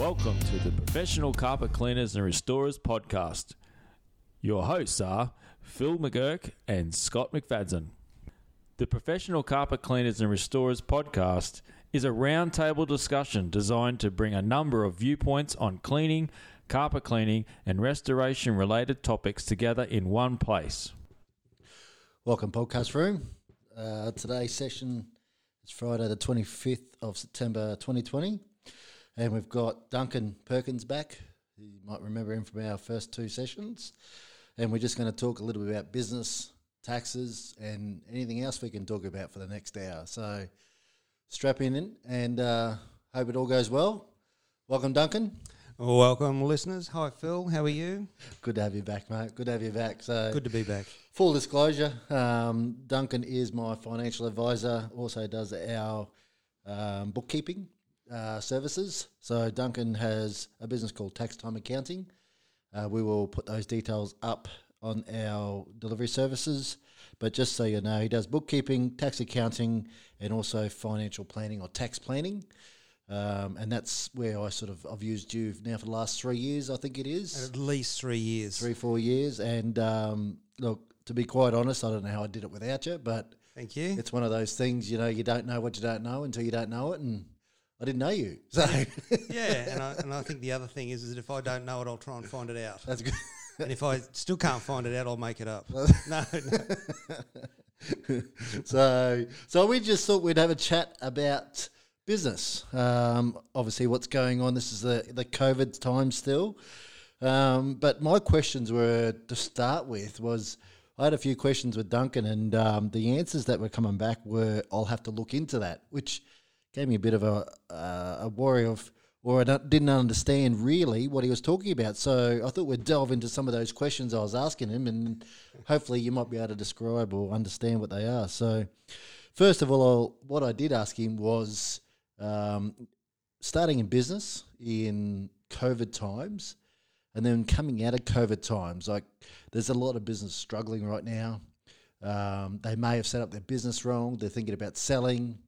Welcome to the Professional Carpet Cleaners and Restorers podcast. Your hosts are Phil McGurk and Scott McFadden. The Professional Carpet Cleaners and Restorers podcast is a roundtable discussion designed to bring a number of viewpoints on cleaning, carpet cleaning, and restoration related topics together in one place. Welcome, podcast room. Uh, today's session is Friday, the 25th of September 2020. And we've got Duncan Perkins back. You might remember him from our first two sessions. And we're just going to talk a little bit about business, taxes, and anything else we can talk about for the next hour. So strap in and uh, hope it all goes well. Welcome, Duncan. Welcome, listeners. Hi, Phil. How are you? Good to have you back, mate. Good to have you back. So Good to be back. Full disclosure, um, Duncan is my financial advisor, also does our um, bookkeeping uh, services. So Duncan has a business called Tax Time Accounting. Uh, we will put those details up on our delivery services. But just so you know, he does bookkeeping, tax accounting, and also financial planning or tax planning. Um, and that's where I sort of I've used you now for the last three years. I think it is At least three years. three, four years. And um, look, to be quite honest, I don't know how I did it without you, but Thank you. it's one of those things, you know, you don't know what you don't know until you don't know it. And I didn't know you. So yeah, and I, and I think the other thing is, is that if I don't know it, I'll try and find it out. that's good. And if I still can't find it out, I'll make it up. no, no. so, so we just thought we'd have a chat about business. Um, obviously, what's going on. This is the the COVID time still. Um, but my questions were to start with was I had a few questions with Duncan, and um, the answers that were coming back were I'll have to look into that, which gave me a bit of a uh, a worry of. Or I didn't understand really what he was talking about. So I thought we'd delve into some of those questions I was asking him, and hopefully you might be able to describe or understand what they are. So, first of all, I'll, what I did ask him was um, starting in business in COVID times, and then coming out of COVID times. Like, there's a lot of business struggling right now. Um, they may have set up their business wrong. They're thinking about selling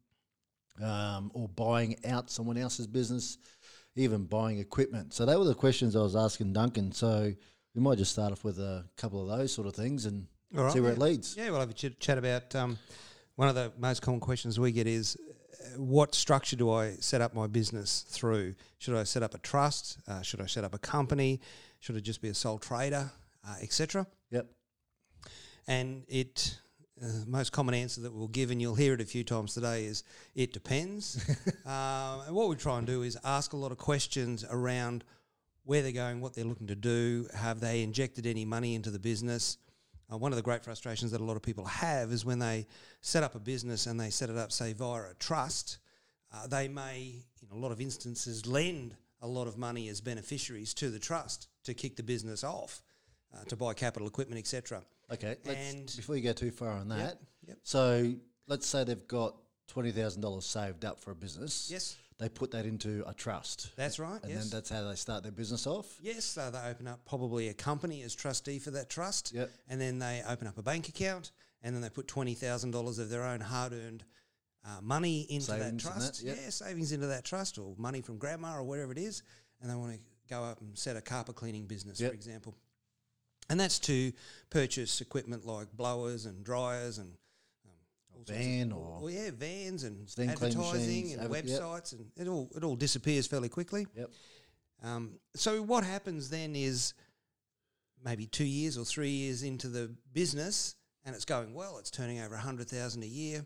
um, or buying out someone else's business, even buying equipment. So, they were the questions I was asking Duncan. So, we might just start off with a couple of those sort of things and right, see where yeah. it leads. Yeah, we'll have a chit chat about um, one of the most common questions we get is uh, what structure do I set up my business through? Should I set up a trust? Uh, should I set up a company? Should it just be a sole trader, uh, etc.? Yep. And it, uh, most common answer that we'll give, and you'll hear it a few times today, is it depends. um, and what we try and do is ask a lot of questions around where they're going, what they're looking to do, have they injected any money into the business. Uh, one of the great frustrations that a lot of people have is when they set up a business and they set it up, say, via a trust, uh, they may, in a lot of instances, lend a lot of money as beneficiaries to the trust to kick the business off, uh, to buy capital equipment, etc. Okay. Let's, And- before you go too far on that, yep. so let's say they've got twenty thousand dollars saved up for a business. Yes, They put that into a trust, that's right. and yes. then that's how they start their business off. Yes, so they open up probably a company as trustee for that trust, Yep. and then they open up a bank account, and then they put twenty thousand dollars of their own hard-earned uh, money into Savings that trust. that, yep. Yeah, savings into that trust, or money from grandma, or whatever it is, and they want to go up and set a carpet cleaning business, Yep. for example. And that's to purchase equipment like blowers and dryers and um, sorts of- or- well, yeah, vans and advertising machines, and adver- yep. websites, and it all it all disappears fairly quickly. Yep. Um, so what happens then is maybe two years or three years into the business, and it's going well. It's turning over a hundred thousand a year,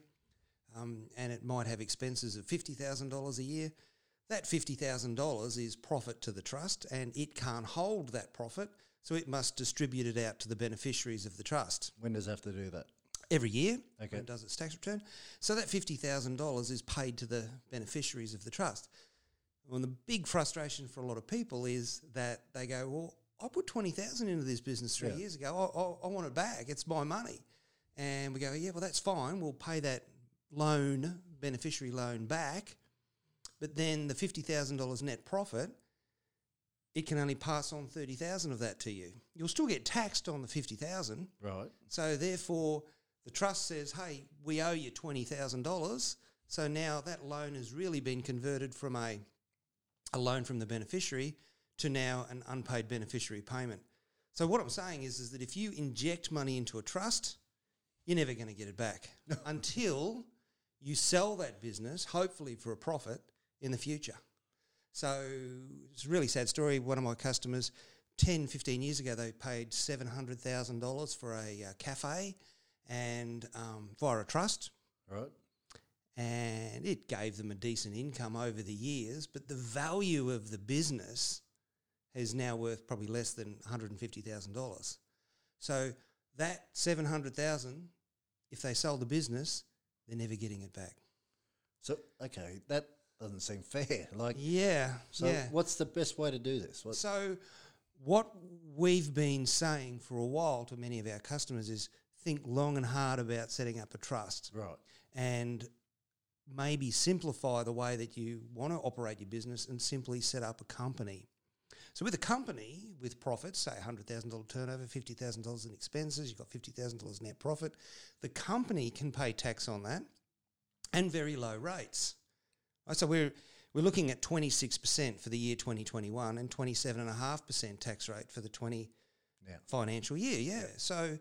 um, and it might have expenses of fifty thousand dollars a year. That fifty thousand dollars is profit to the trust, and it can't hold that profit, so it must distribute it out to the beneficiaries of the trust When does it have to do that? every year Okay. when it does its tax return. So that fifty thousand dollars is paid to the beneficiaries of the trust. And the big frustration for a lot of people is that they go, "Well, I put twenty thousand into this business three Yeah. years ago. I, I, I want it back. It's my money." And we go, "Yeah, well, that's fine. We'll pay that loan, beneficiary loan, back." But then the fifty thousand dollars net profit, it can only pass on thirty thousand of that to you. You'll still get taxed on the fifty thousand, Right. so therefore, the trust says, "Hey, we owe you twenty thousand dollars." So now that loan has really been converted from a a loan from the beneficiary to now an unpaid beneficiary payment. So what I'm saying is, is that if you inject money into a trust, you're never going to get it back until you sell that business, hopefully for a profit in the future. So it's a really sad story. One of my customers, 10, 15 years ago, they paid $700,000 for a uh, cafe and um, via a trust Right. and it gave them a decent income over the years, but the value of the business is now worth probably less than $150,000. So that 700,000 if they sell the business, they're never getting it back. So okay, that doesn't seem fair. Like, Yeah. so yeah. what's the best way to do this? What, So, what we've been saying for a while to many of our customers is think long and hard about setting up a trust right. and maybe simplify the way that you want to operate your business and simply set up a company. So, with a company with profits, say $100,000 turnover, $50,000 in expenses, you've got $50,000 net profit, the company can pay tax on that and very low rates. Right, so, we're, we're looking at 26% for the year 2021 and 27.5% tax rate for the 20 Yeah. financial year. Yeah. So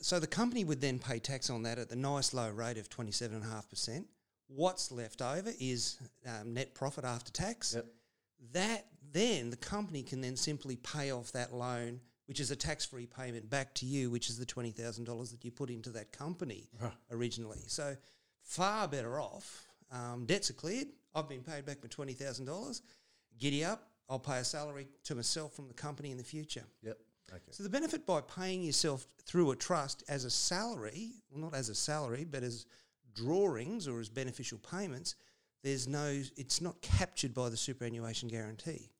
so the company would then pay tax on that at the nice low rate of 27.5%. What's left over is um, net profit after tax. Yep. That then the company can then simply pay off that loan, which is a tax-free payment back to you, which is the twenty thousand dollars that you put into that company Right. originally. So far better off. Um, debts are cleared. I've been paid back my twenty thousand dollars. Giddy up! I'll pay a salary to myself from the company in the future. Yep. Okay. So the benefit by paying yourself through a trust as a salary, well, not as a salary, but as drawings or as beneficial payments, there's no, it's not captured by the superannuation guarantee.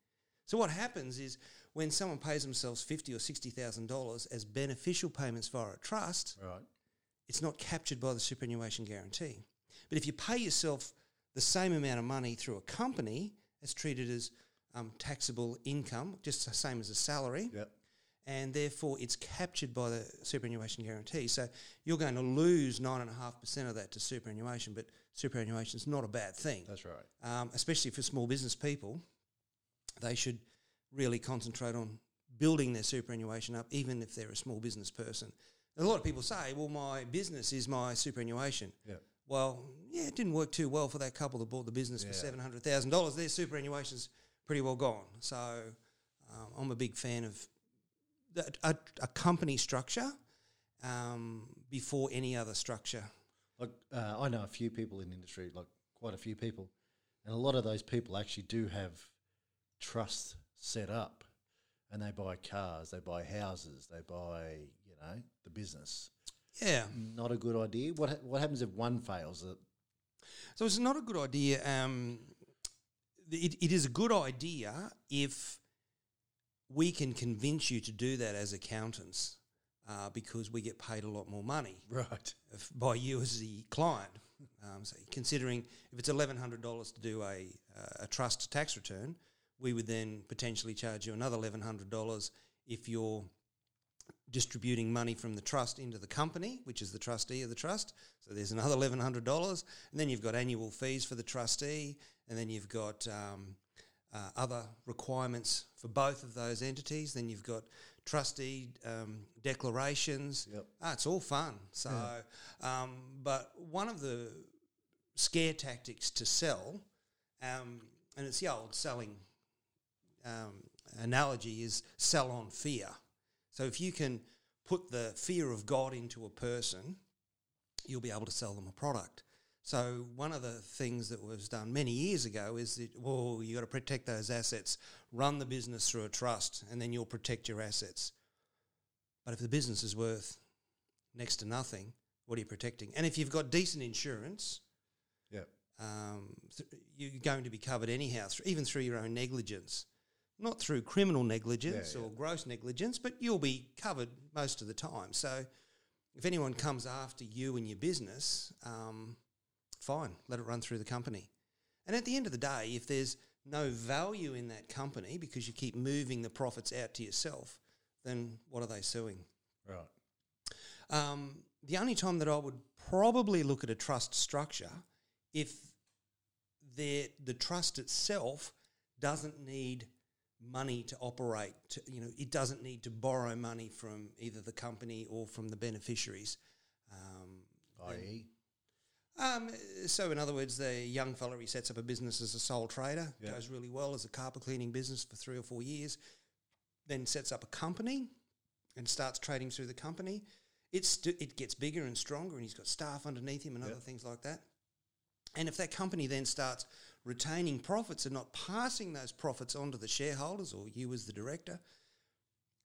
So what happens is when someone pays themselves fifty or sixty thousand dollars as beneficial payments via a trust, Right. it's not captured by the superannuation guarantee. But if you pay yourself the same amount of money through a company, it's treated as um, taxable income, just the same as a salary Yep. and therefore it's captured by the superannuation guarantee. So you're going to lose nine and a half percent of that to superannuation, but superannuation is not a bad thing, That's right. um, especially for small business people. They should really concentrate on building their superannuation up, even if they're a small business person. A lot of people say, "Well, my business is my superannuation." Yeah. Well, yeah, it didn't work too well for that couple that bought the business Yeah. for seven hundred thousand dollars. Their superannuation's pretty well gone. So um, I'm a big fan of that- a, a company structure um, before any other structure. Like uh, I know a few people in the industry, like quite a few people, and a lot of those people actually do have trust set up, and they buy cars, they buy houses, they buy you know the business. Yeah. Not a good idea. What what happens if one fails? So it's not a good idea. Um, it, it is a good idea if we can convince you to do that as accountants uh, because we get paid a lot more money. Right. if- by you as the client. Um, so considering if it's eleven hundred dollars to do a uh, a trust tax return, we would then potentially charge you another eleven hundred dollars if you're distributing money from the trust into the company, which is the trustee of the trust. So there's another eleven hundred dollars, and then you've got annual fees for the trustee, and then you've got um, uh, other requirements for both of those entities. Then you've got trustee um, declarations. Yep. Ah, it's all fun. So, um, but one of the scare tactics to sell, um, and it's the old selling um, analogy, is sell on fear. So if you can put the fear of God into a person, you'll be able to sell them a product. So one of the things that was done many years ago is that, well, you got to protect those assets, run the business through a trust, and then you'll protect your assets. But if the business is worth next to nothing, what are you protecting? And if you've got decent insurance, Yep. um, th- you're going to be covered anyhow, even through your own negligence. Not through criminal negligence Yeah, or gross negligence, but you'll be covered most of the time. So if anyone comes after you and your business, um, fine, let it run through the company. And at the end of the day, if there's no value in that company because you keep moving the profits out to yourself, then what are they suing? Right. Um, the only time that I would probably look at a trust structure if the trust itself doesn't need money to operate. To, you know, it doesn't need to borrow money from either the company or from the beneficiaries. Um, I.e., um, so, in other words, the young fella he sets up a business as a sole trader, Yeah. goes really well as a carpet cleaning business for three or four years, then sets up a company and starts trading through the company. It's st- it gets bigger and stronger, and he's got staff underneath him and other things like that. And if that company then starts retaining profits and not passing those profits on to the shareholders or you as the director,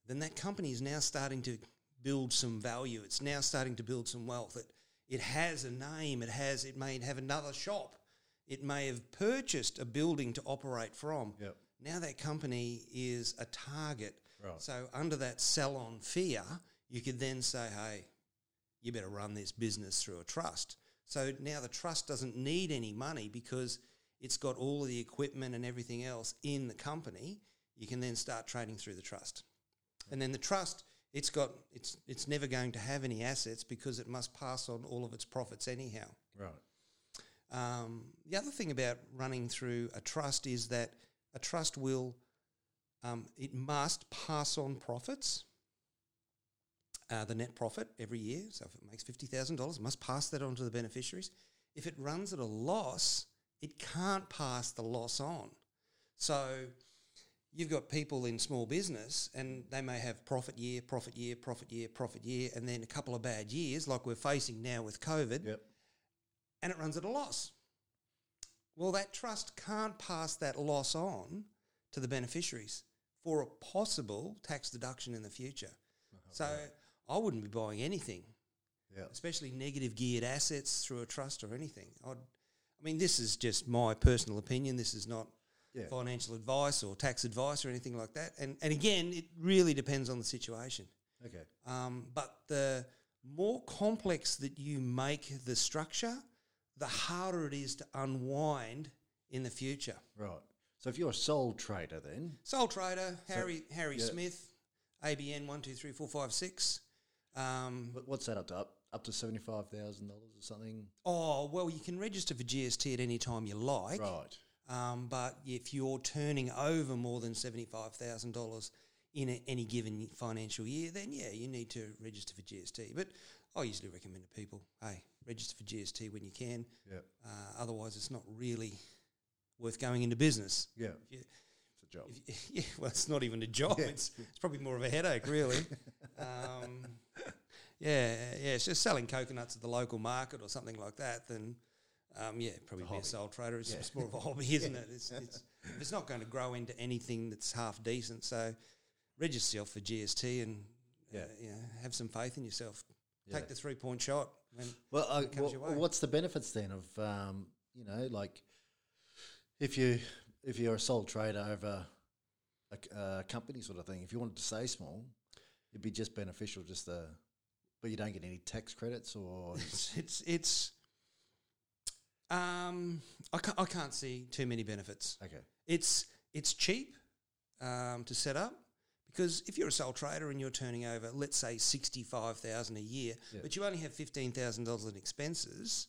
then that company is now starting to build some value. It's now starting to build some wealth. It, it has a name. It has. It may have another shop. It may have purchased a building to operate from. Yep. Now that company is a target. Right. So under that sell-on fear, you could then say, "Hey, you better run this business through a trust." So now the trust doesn't need any money because it's got all of the equipment and everything else in the company. You can then start trading through the trust. And then the trust, it's got it's it's never going to have any assets because it must pass on all of its profits anyhow. right. Um, the other thing about running through a trust is that a trust will um, it must pass on profits, uh, the net profit every year. So if it makes fifty thousand dollars, it must pass that on to the beneficiaries. If it runs at a loss, it can't pass the loss on. So you've got people in small business and they may have profit year, profit year, profit year, profit year, and then a couple of bad years like we're facing now with COVID Yep. and it runs at a loss. Well, that trust can't pass that loss on to the beneficiaries for a possible tax deduction in the future. Uh-huh. So I wouldn't be buying anything, Yeah. especially negative geared assets through a trust or anything. I'd, I mean, this is just my personal opinion. This is not Yeah. financial advice or tax advice or anything like that. And, and again, it really depends on the situation. Okay. Um, but the more complex that you make the structure, the harder it is to unwind in the future. Right. So if you're a sole trader, then Sole trader Harry Harry yeah. Smith, ABN one two three four five six. Um, what's that up to? Up, up to seventy five thousand dollars or something? oh well, you can register for GST at any time you like. Right. Um, but if you're turning over more than seventy-five thousand dollars in a, any given financial year, then yeah, you need to register for GST. But I usually recommend to people, hey, register for GST when you can. Yeah. Uh, otherwise, it's not really worth going into business. Yeah. You, It's a job. you, yeah, well, it's not even a job. It's it's probably more of a headache, really. um, yeah, yeah. It's just selling coconuts at the local market or something like that. Then, um, yeah, probably be a sole trader. It's, Yeah. it's more of a hobby, isn't it? It's, it's it's not going to grow into anything that's half decent. So, register yourself for GST and Yeah. uh, you know, have some faith in yourself. Yeah. Take the three point shot. When, Well, uh, it comes your well, way. what's the benefits then of um, you know like if you if you're a sole trader over a company sort of thing? If you wanted to stay small, it'd be just beneficial, just the but you don't get any tax credits or it's it's it's. Um, I can't, I can't see too many benefits. okay, It's it's cheap um, to set up because if you're a sole trader and you're turning over, let's say sixty five thousand a year, Yeah. but you only have fifteen thousand dollars in expenses,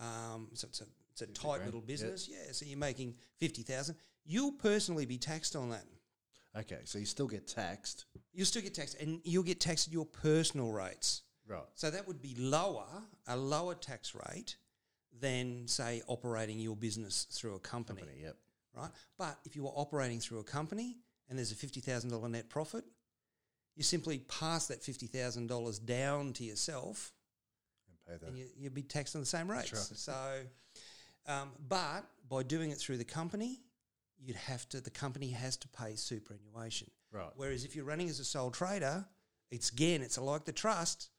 um, so it's a it's a tight grand, little business, yeah. So you're making fifty thousand. You'll personally be taxed on that. Okay, so you still get taxed, You'll still get taxed, and you'll get taxed at your personal rates. right? So that would be lower, a lower tax rate than say operating your business through a company Company, yep, right? But if you were operating through a company and there's a fifty thousand dollar net profit, you simply pass that fifty thousand dollars down to yourself, and pay that. and you, you'll be taxed on the same rates. right. So, um, but by doing it through the company, you'd have to. The company has to pay superannuation. Right. Whereas if you're running as a sole trader, it's again, it's like the trust,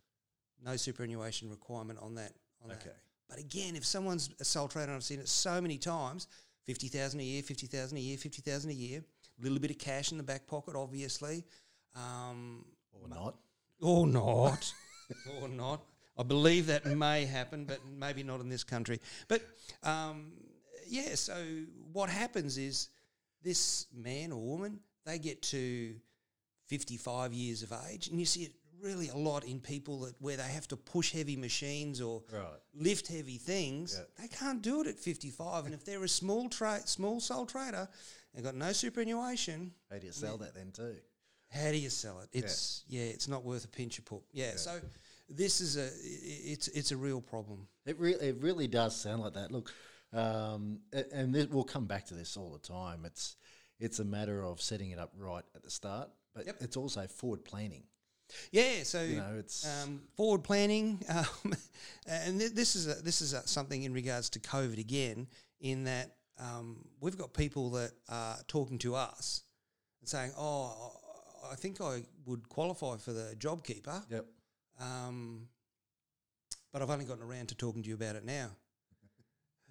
no superannuation requirement on that. On that. Okay. But again, if someone's a sole trader, and I've seen it so many times, fifty thousand a year, fifty thousand a year, fifty thousand a year, a little bit of cash in the back pocket, obviously, um, or not? or not, or not. I believe that may happen, but maybe not in this country. But um, yeah, so what happens is this man or woman they get to fifty-five years of age, and you see it really a lot in people that where they have to push heavy machines or Right. lift heavy things. Yeah. They can't do it at 55. and if they're a small trade, small sole trader and got no superannuation, How do you sell that then too? how do you sell it? It's yeah, it's not worth a pinch of poop. Yeah, so this is a it's it's a real problem. It really, it really does sound like that. Look, um, and this, we'll come back to this all the time. It's it's a matter of setting it up right at the start, but Yep. it's also forward planning. Yeah, so You know, it's um, forward planning, um, and th- this is a, this is a, something in regards to COVID again. In that um, we've got people that are talking to us and saying, "Oh, I think I would qualify for the JobKeeper, yep. um, but I've only gotten around to talking to you about it now."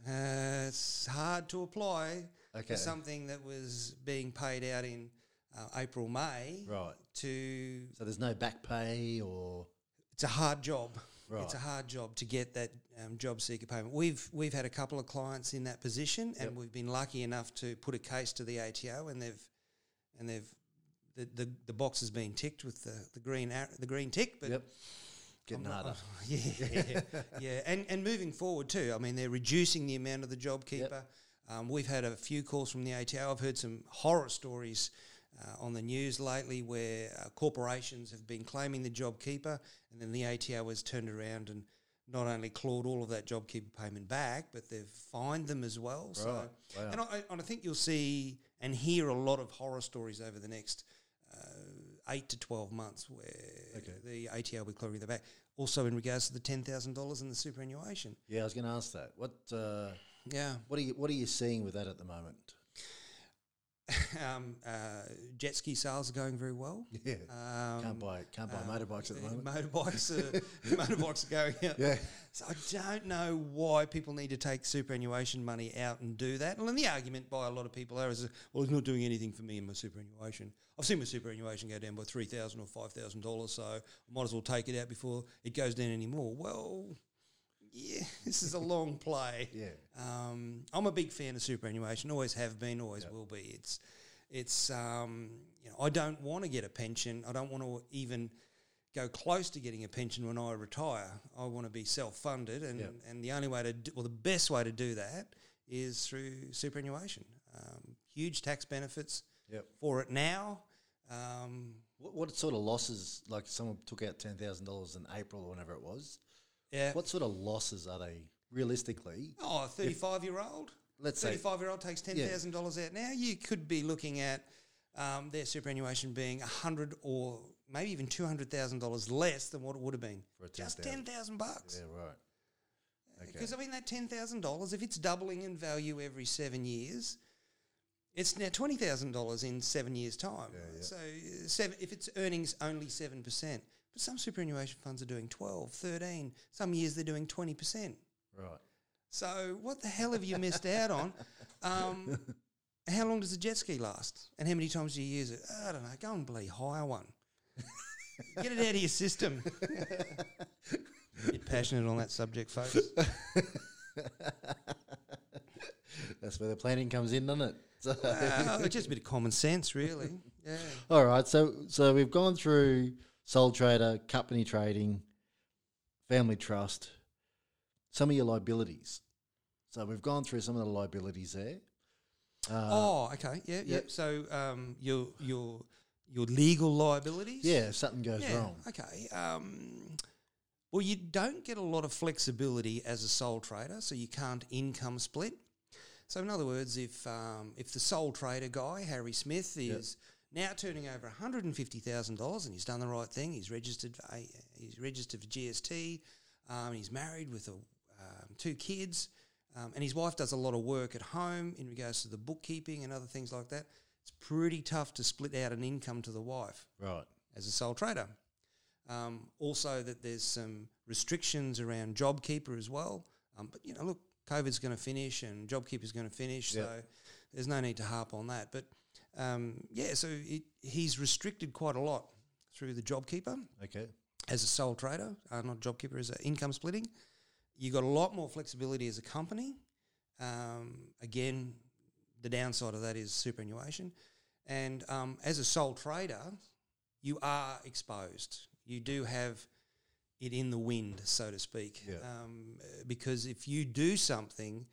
Uh, it's hard to apply Okay. for something that was being paid out in uh, April, May Right. to So there's no back pay or it's a hard job. Right. It's a hard job to get that um, job seeker payment. We've we've had a couple of clients in that position, and Yep. we've been lucky enough to put a case to the ATO, and they've and they've the, the, the box has been ticked with the, the green the green tick, but yep. Getting not- harder. yeah, yeah, and and moving forward too. I mean, they're reducing the amount of the JobKeeper. Um, we've had a few calls from the ATO. I've heard some horror stories uh, on the news lately where uh, corporations have been claiming the JobKeeper, and then the ATO has turned around and not only clawed all of that JobKeeper payment back, but they've fined them as well. So, Right. Wow. and I, and I think you'll see and hear a lot of horror stories over the next uh, eight to twelve months where Okay. the ATO will be clawing their back. Also, in regards to the ten thousand dollars and the superannuation, Yeah, I was going to ask that. What uh, yeah, what are you what are you seeing with that at the moment? um, uh, jet ski sales are going very well. Yeah. Um, can't buy can't buy um, motorbikes at the moment. Motorbikes, are, motorbikes are going out. Yeah. So I don't know why people need to take superannuation money out and do that. And the argument by a lot of people are is, well, it's not doing anything for me in my superannuation. I've seen my superannuation go down by three thousand or five thousand dollars, so I might as well take it out before it goes down anymore. Well, yeah, this is a long play. Yeah. Um, I'm a big fan of superannuation. Always have been. Always will be. It's it's um, you know I don't want to get a pension. I don't want to even go close to getting a pension when I retire. I want to be self funded, and Yep. and the only way to do, well the best way to do that is through superannuation. Um, huge tax benefits Yep. for it now. Um, What, what sort of losses? Like someone took out ten thousand dollars in April or whenever it was. Yeah. What sort of losses are they realistically? Oh, a 35 year old. Let's say 35 year old takes $10,000 out now. You could be looking at um, their superannuation being 100 or maybe even $200,000 less than what it would have been. For a Just 10,000. 10,000 bucks. Yeah, right. Okay. Because I mean, that $10,000, if it's doubling in value every seven years, it's now $20,000 in seven years' time. Yeah, yeah. So uh, seven, if it's earnings only 7%, but some superannuation funds are doing 12, 13, some years they're doing 20%. Right. So what the hell have you missed out on? Um, how long does a jet ski last? And how many times do you use it? I don't know. Go and bloody hire one. Get it out of your system. Bit passionate on that subject, folks. That's where the planning comes in, doesn't it? So, Well, just a bit of common sense, really. Yeah. all right. So so we've gone through sole trader, company trading, family trust, some of your liabilities. So we've gone through some of the liabilities there. Uh, oh, okay. Yeah, yeah. yep. So um, your your your legal liabilities. yeah, if something goes Yeah, wrong. Okay. Um, well, you don't get a lot of flexibility as a sole trader, so you can't income split. So, in other words, if um, if the sole trader guy Harry Smith is now turning over one hundred and fifty thousand dollars, and he's done the right thing, he's registered, for, A- he's registered for GST, um, he's married with a, um, two kids, um, and his wife does a lot of work at home in regards to the bookkeeping and other things like that. It's pretty tough to split out an income to the wife Right. as a sole trader. Um, also, that there's some restrictions around JobKeeper as well. Um, but you know, look, COVID's going to finish and JobKeeper's going to finish, Yep. so there's no need to harp on that. But um, yeah, so it, he's restricted quite a lot through the JobKeeper Okay. as a sole trader, uh, not JobKeeper, as an income splitting. You got a lot more flexibility as a company. Um, again, the downside of that is superannuation. And um, as a sole trader, you are exposed. You do have it in the wind, so to speak. Yeah. Um, because if you do something,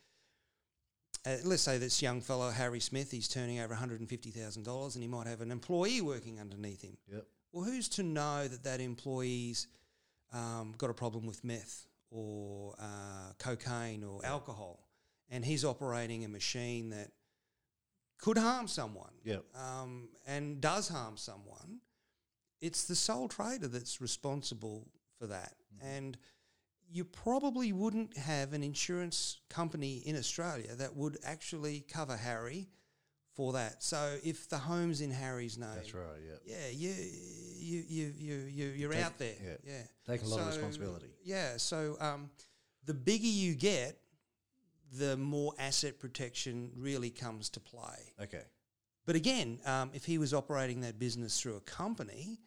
uh, let's say this young fellow Harry Smith, he's turning over one hundred and fifty thousand dollars, and he might have an employee working underneath him. Yep. Well, who's to know that that employee's um, got a problem with meth or uh, cocaine or alcohol, and he's operating a machine that could harm someone Yep. um, and does harm someone? It's the sole trader that's responsible for that, and you probably wouldn't have an insurance company in Australia that would actually cover Harry for that. So if the home's in Harry's name, That's right. Yeah, yeah, you you you you you you're Take- out there. yeah. Yeah, Take a lot of responsibility. Yeah, so um, the bigger you get, the more asset protection really comes to play. Okay. But again, um, if he was operating that business through a company,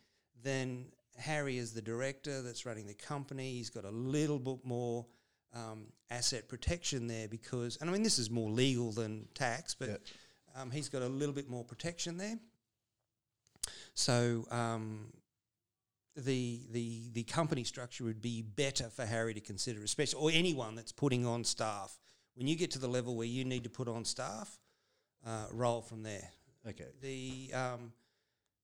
then Harry is the director that's running the company. He's got a little bit more um, asset protection there because, and I mean, this is more legal than tax, but Yep. um, he's got a little bit more protection there. So um, the the the company structure would be better for Harry to consider, especially or anyone that's putting on staff. When you get to the level where you need to put on staff, uh, roll from there. Okay. The um,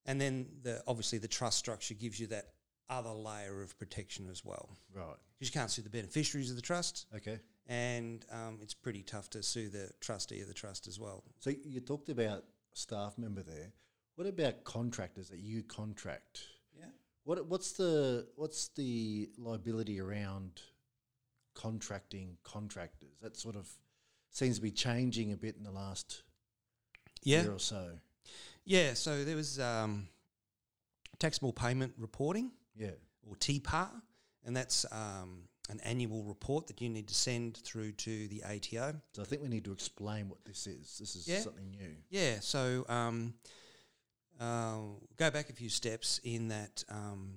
and then the obviously the trust structure gives you that other layer of protection as well Right. because you can't sue the beneficiaries of the trust, Okay. and um, it's pretty tough to sue the trustee of the trust as well. So you talked about staff member there. What about contractors that you contract? Yeah. What what's the what's the liability around contracting contractors? That sort of seems to be changing a bit in the last Yeah, year or so. Yeah. So there was um, taxable payment reporting Yeah. or TPAR, and that's um, an annual report that you need to send through to the ATO. So I think we need to explain what this is. This is Yeah. something new. Yeah, so um, uh, go back a few steps in that um,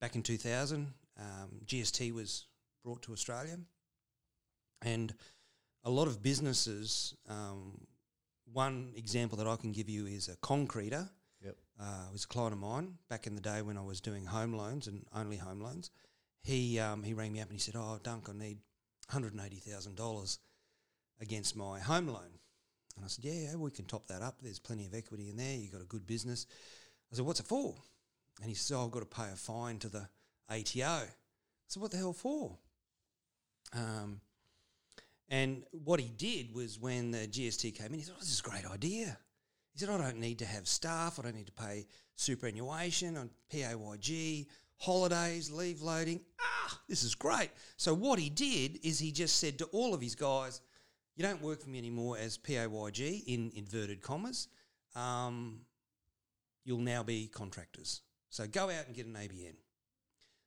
back in 2000, um, GST was brought to Australia, and a lot of businesses. Um, one example that I can give you is a concreter. Yep. Uh, was a client of mine back in the day when I was doing home loans and only home loans. He um, he rang me up and he said, "Oh, Dunk, I need hundred and eighty thousand dollars against my home loan." And I said, yeah, yeah, we can top that up. There's plenty of equity in there. You've got a good business. I said, what's it for? And he said, oh, I've got to pay a fine to the ATO. I said, what the hell for? Um, and what he did was when the GST came in, he said, oh, this is a great idea. He said, I don't need to have staff. I don't need to pay superannuation on PAYG, holidays, leave loading. Ah, this is great. So what he did is he just said to all of his guys, you don't work for me anymore as PAYG in inverted commas. Um, you'll now be contractors. So go out and get an ABN.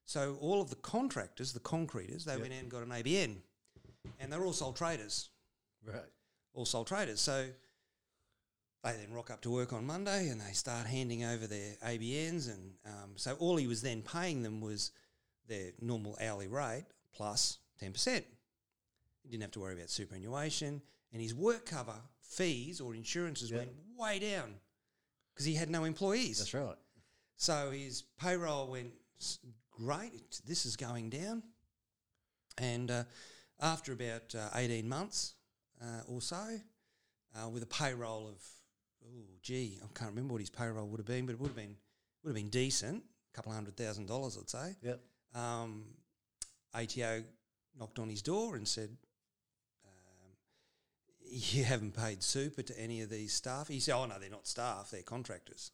So all of the contractors, the concreters, they Yep. went out and got an ABN, and they're all sole traders, Right. all sole traders. So they then rock up to work on Monday and they start handing over their ABNs, and um, so all he was then paying them was their normal hourly rate plus plus ten percent. He didn't have to worry about superannuation, and his work cover fees or insurances Yeah. went way down because he had no employees. That's right. So his payroll went great. This is going down, and uh, after about uh, eighteen months uh, or so, uh, with a payroll of oh gee, I can't remember what his payroll would have been, but it would have been would have been decent, a couple of hundred thousand dollars, I'd say. Yep. Um, ATO knocked on his door and said, um, "You haven't paid super to any of these staff." He said, "Oh no, they're not staff; they're contractors."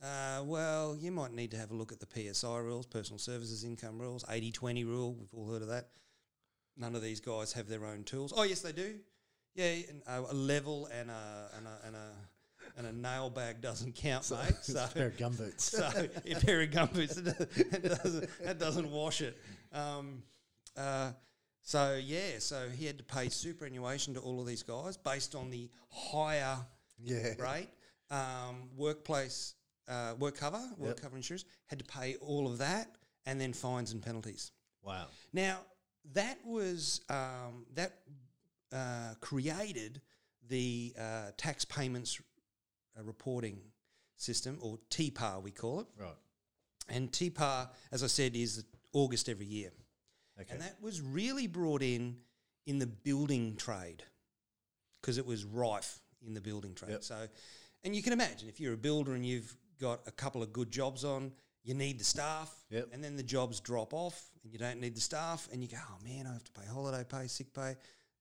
Uh, well, you might need to have a look at the PSI rules, personal services income rules, 80-20 rule. We've all heard of that. None of these guys have their own tools. Oh yes, they do. Yeah, and, uh, a level and a and a and a and a nail bag doesn't count, mate. So It's a pair of gumboots. so a pair of gumboots that doesn't, that doesn't wash it. Um, uh, so yeah, so he had to pay superannuation to all of these guys based on the higher yeah. rate. Um, workplace uh, work cover, work Yep. cover insurance had to pay all of that, and then fines and penalties. Wow. Now that was um, that uh, created the uh, tax payments uh, reporting system, or TPAR we call it. Right. And TPAR, as I said, is August every year. Okay. And that was really brought in in the building trade because it was rife in the building trade. Yep. So, and you can imagine if you're a builder and you've got a couple of good jobs on, you need the staff, Yep. and then the jobs drop off and you don't need the staff, and you go, oh man, I have to pay holiday pay, sick pay.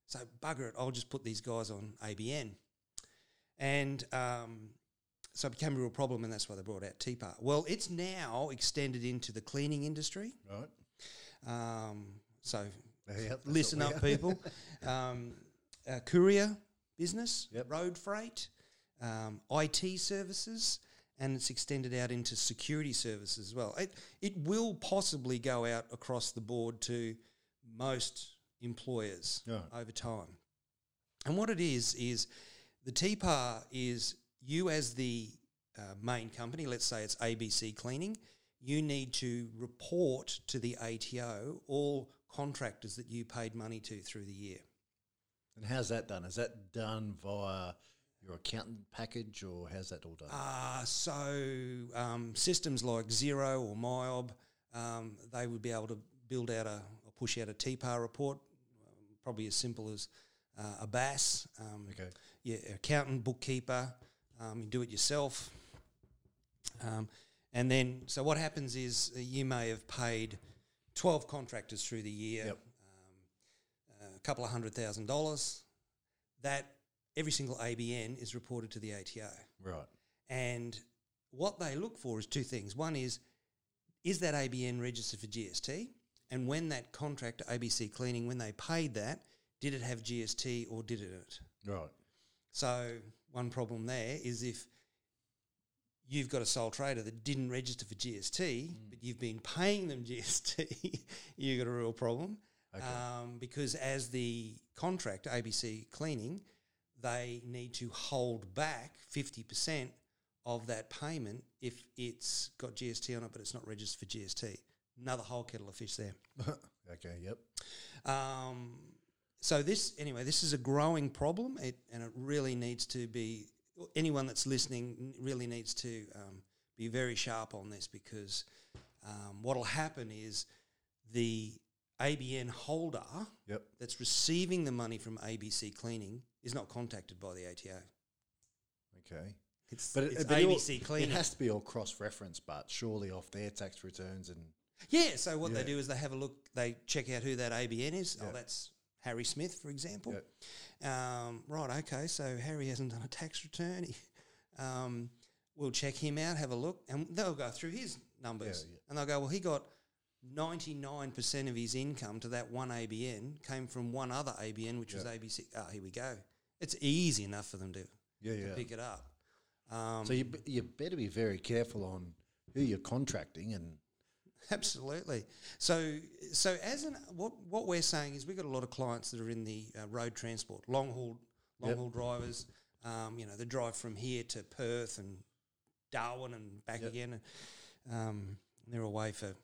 So, bugger it, I'll just put these guys on ABN. And um, so it became a real problem, and that's why they brought out TPAR. Well, it's now extended into the cleaning industry. right. Um, so that's listen up, people. um, uh, courier business, Yep. road freight, um, IT services, and it's extended out into security services as well. It, it will possibly go out across the board to most employers Right. over time. And what it is, is the TPAR is you as the uh, main company, let's say it's ABC Cleaning, you need to report to the ATO all contractors that you paid money to through the year. And how's that done? Is that done via your accountant package, or how's that all done? Uh, so um, systems like Xero or MYOB, um, they would be able to build out a or push out a TPAR report, um, probably as simple as uh, a BAS. Um, okay. yeah, accountant, bookkeeper, um, you do it yourself. Um, and then, so what happens is uh, you may have paid 12 contractors through the year, Yep. um, a couple of hundred thousand dollars. That every single ABN is reported to the ATO. Right. And what they look for is two things. One is, is that ABN registered for GST? And when that contractor, ABC Cleaning, when they paid that, did it have GST or did it? Right. So one problem there is if you've got a sole trader that didn't register for GST, but you've been paying them GST, you've got a real problem. Okay. Um, because as the contractor, ABC Cleaning, they need to hold back 50% of that payment if it's got GST on it, but it's not registered for GST. Another whole kettle of fish there. okay. Yep. Um, so this anyway, this is a growing problem, it, and it really needs to be. Anyone that's listening really needs to um, be very sharp on this because um, what'll happen is the ABN holder Yep. that's receiving the money from ABC Cleaning is not contacted by the ATO. Okay. It's, But, it, it's but it all- ABC Cleaning. It has to be all cross-referenced, but surely off their tax returns and Yeah, so what they do is they have a look, they check out who that ABN is. Oh, that's Harry Smith, for example. Yeah. Um, right, okay, so Harry hasn't done a tax return. He, um, we'll check him out, have a look, and they'll go through his numbers. Yeah, yeah. And they'll go, well, he got 99% of his income to that one ABN came from one other ABN, which was. ABC. Oh, here we go. It's easy enough for them to, yeah, to yeah. pick it up. Um, So you b- you better be very careful on who you're contracting and Absolutely. So, so as an what what we're saying is we've got a lot of clients that are in the uh, road transport, long haul long Yep. haul drivers. Um, you know, they drive from here to Perth and Darwin and back Yep. again. And, um, they're away for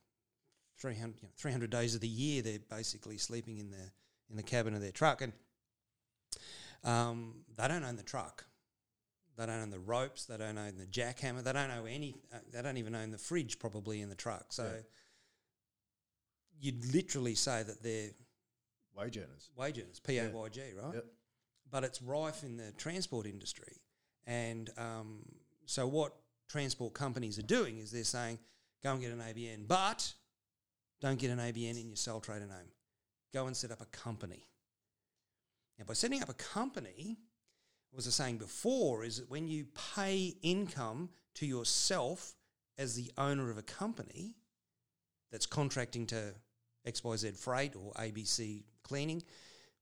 300, you know, 300 days of the year. They're basically sleeping in the in the cabin of their truck, and um, they don't own the truck. They don't own the ropes. They don't own the jackhammer. They don't own any. Uh, they don't even own the fridge probably in the truck. So Yeah. you'd literally say that they're wage earners. wage earners, PAYG, right? Yep. But it's rife in the transport industry, and um, so what transport companies are doing is they're saying, go and get an ABN, but don't get an ABN in your sole trader name. Go and set up a company. Now, by setting up a company, as I was saying before, is that when you pay income to yourself as the owner of a company that's contracting to XYZ Freight or ABC Cleaning,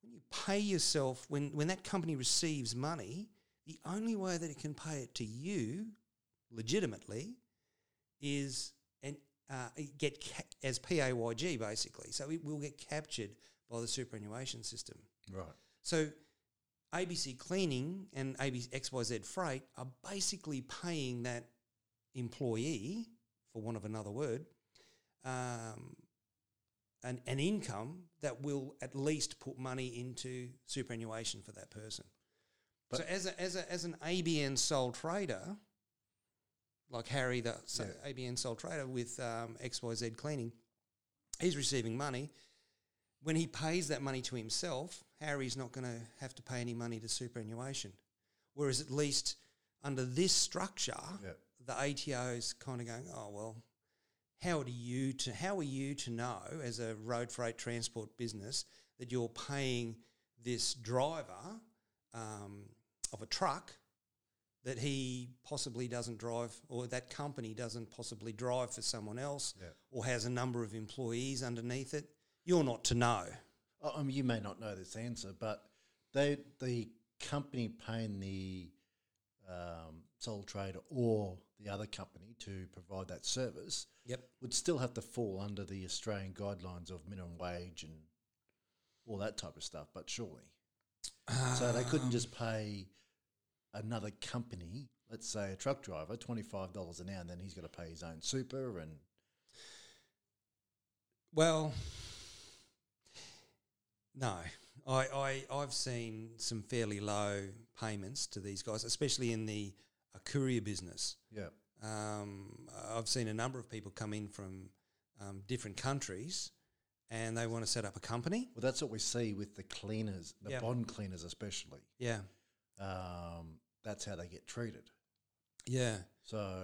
when you pay yourself, when, when that company receives money, the only way that it can pay it to you legitimately is and uh, get ca- as PAYG basically. So it will get captured by the superannuation system. Right. So ABC Cleaning and ABC XYZ Freight are basically paying that employee, for want of another word, um, an, an income that will at least put money into superannuation for that person. so But- as, a, as, a, as an ABN sole trader, like Harry, the so ABN sole trader with um, XYZ Cleaning, he's receiving money. When he pays that money to himself, Harry's not going to have to pay any money to superannuation. Whereas at least under this structure, Yeah. the ATO is kind of going, oh well, how do you to how are you to know as a road freight transport business that you're paying this driver um, of a truck that he possibly doesn't drive or that company doesn't possibly drive for someone else Yeah. or has a number of employees underneath it? You're not to know. I mean, you may not know this answer, but they the company paying the um, sole trader or the other company to provide that service Yep. would still have to fall under the Australian guidelines of minimum wage and all that type of stuff. But surely, so they couldn't just pay another company, let's say a truck driver, twenty five dollars an hour, and then he's got to pay his own super and Well, no. I, I, I've seen some fairly low payments to these guys, especially in the uh, courier business. yeah, Um, I've seen a number of people come in from um, different countries and they want to set up a company. well, that's what we see with the cleaners, the Yeah. bond cleaners especially. Yeah. um, that's how they get treated. Yeah. So,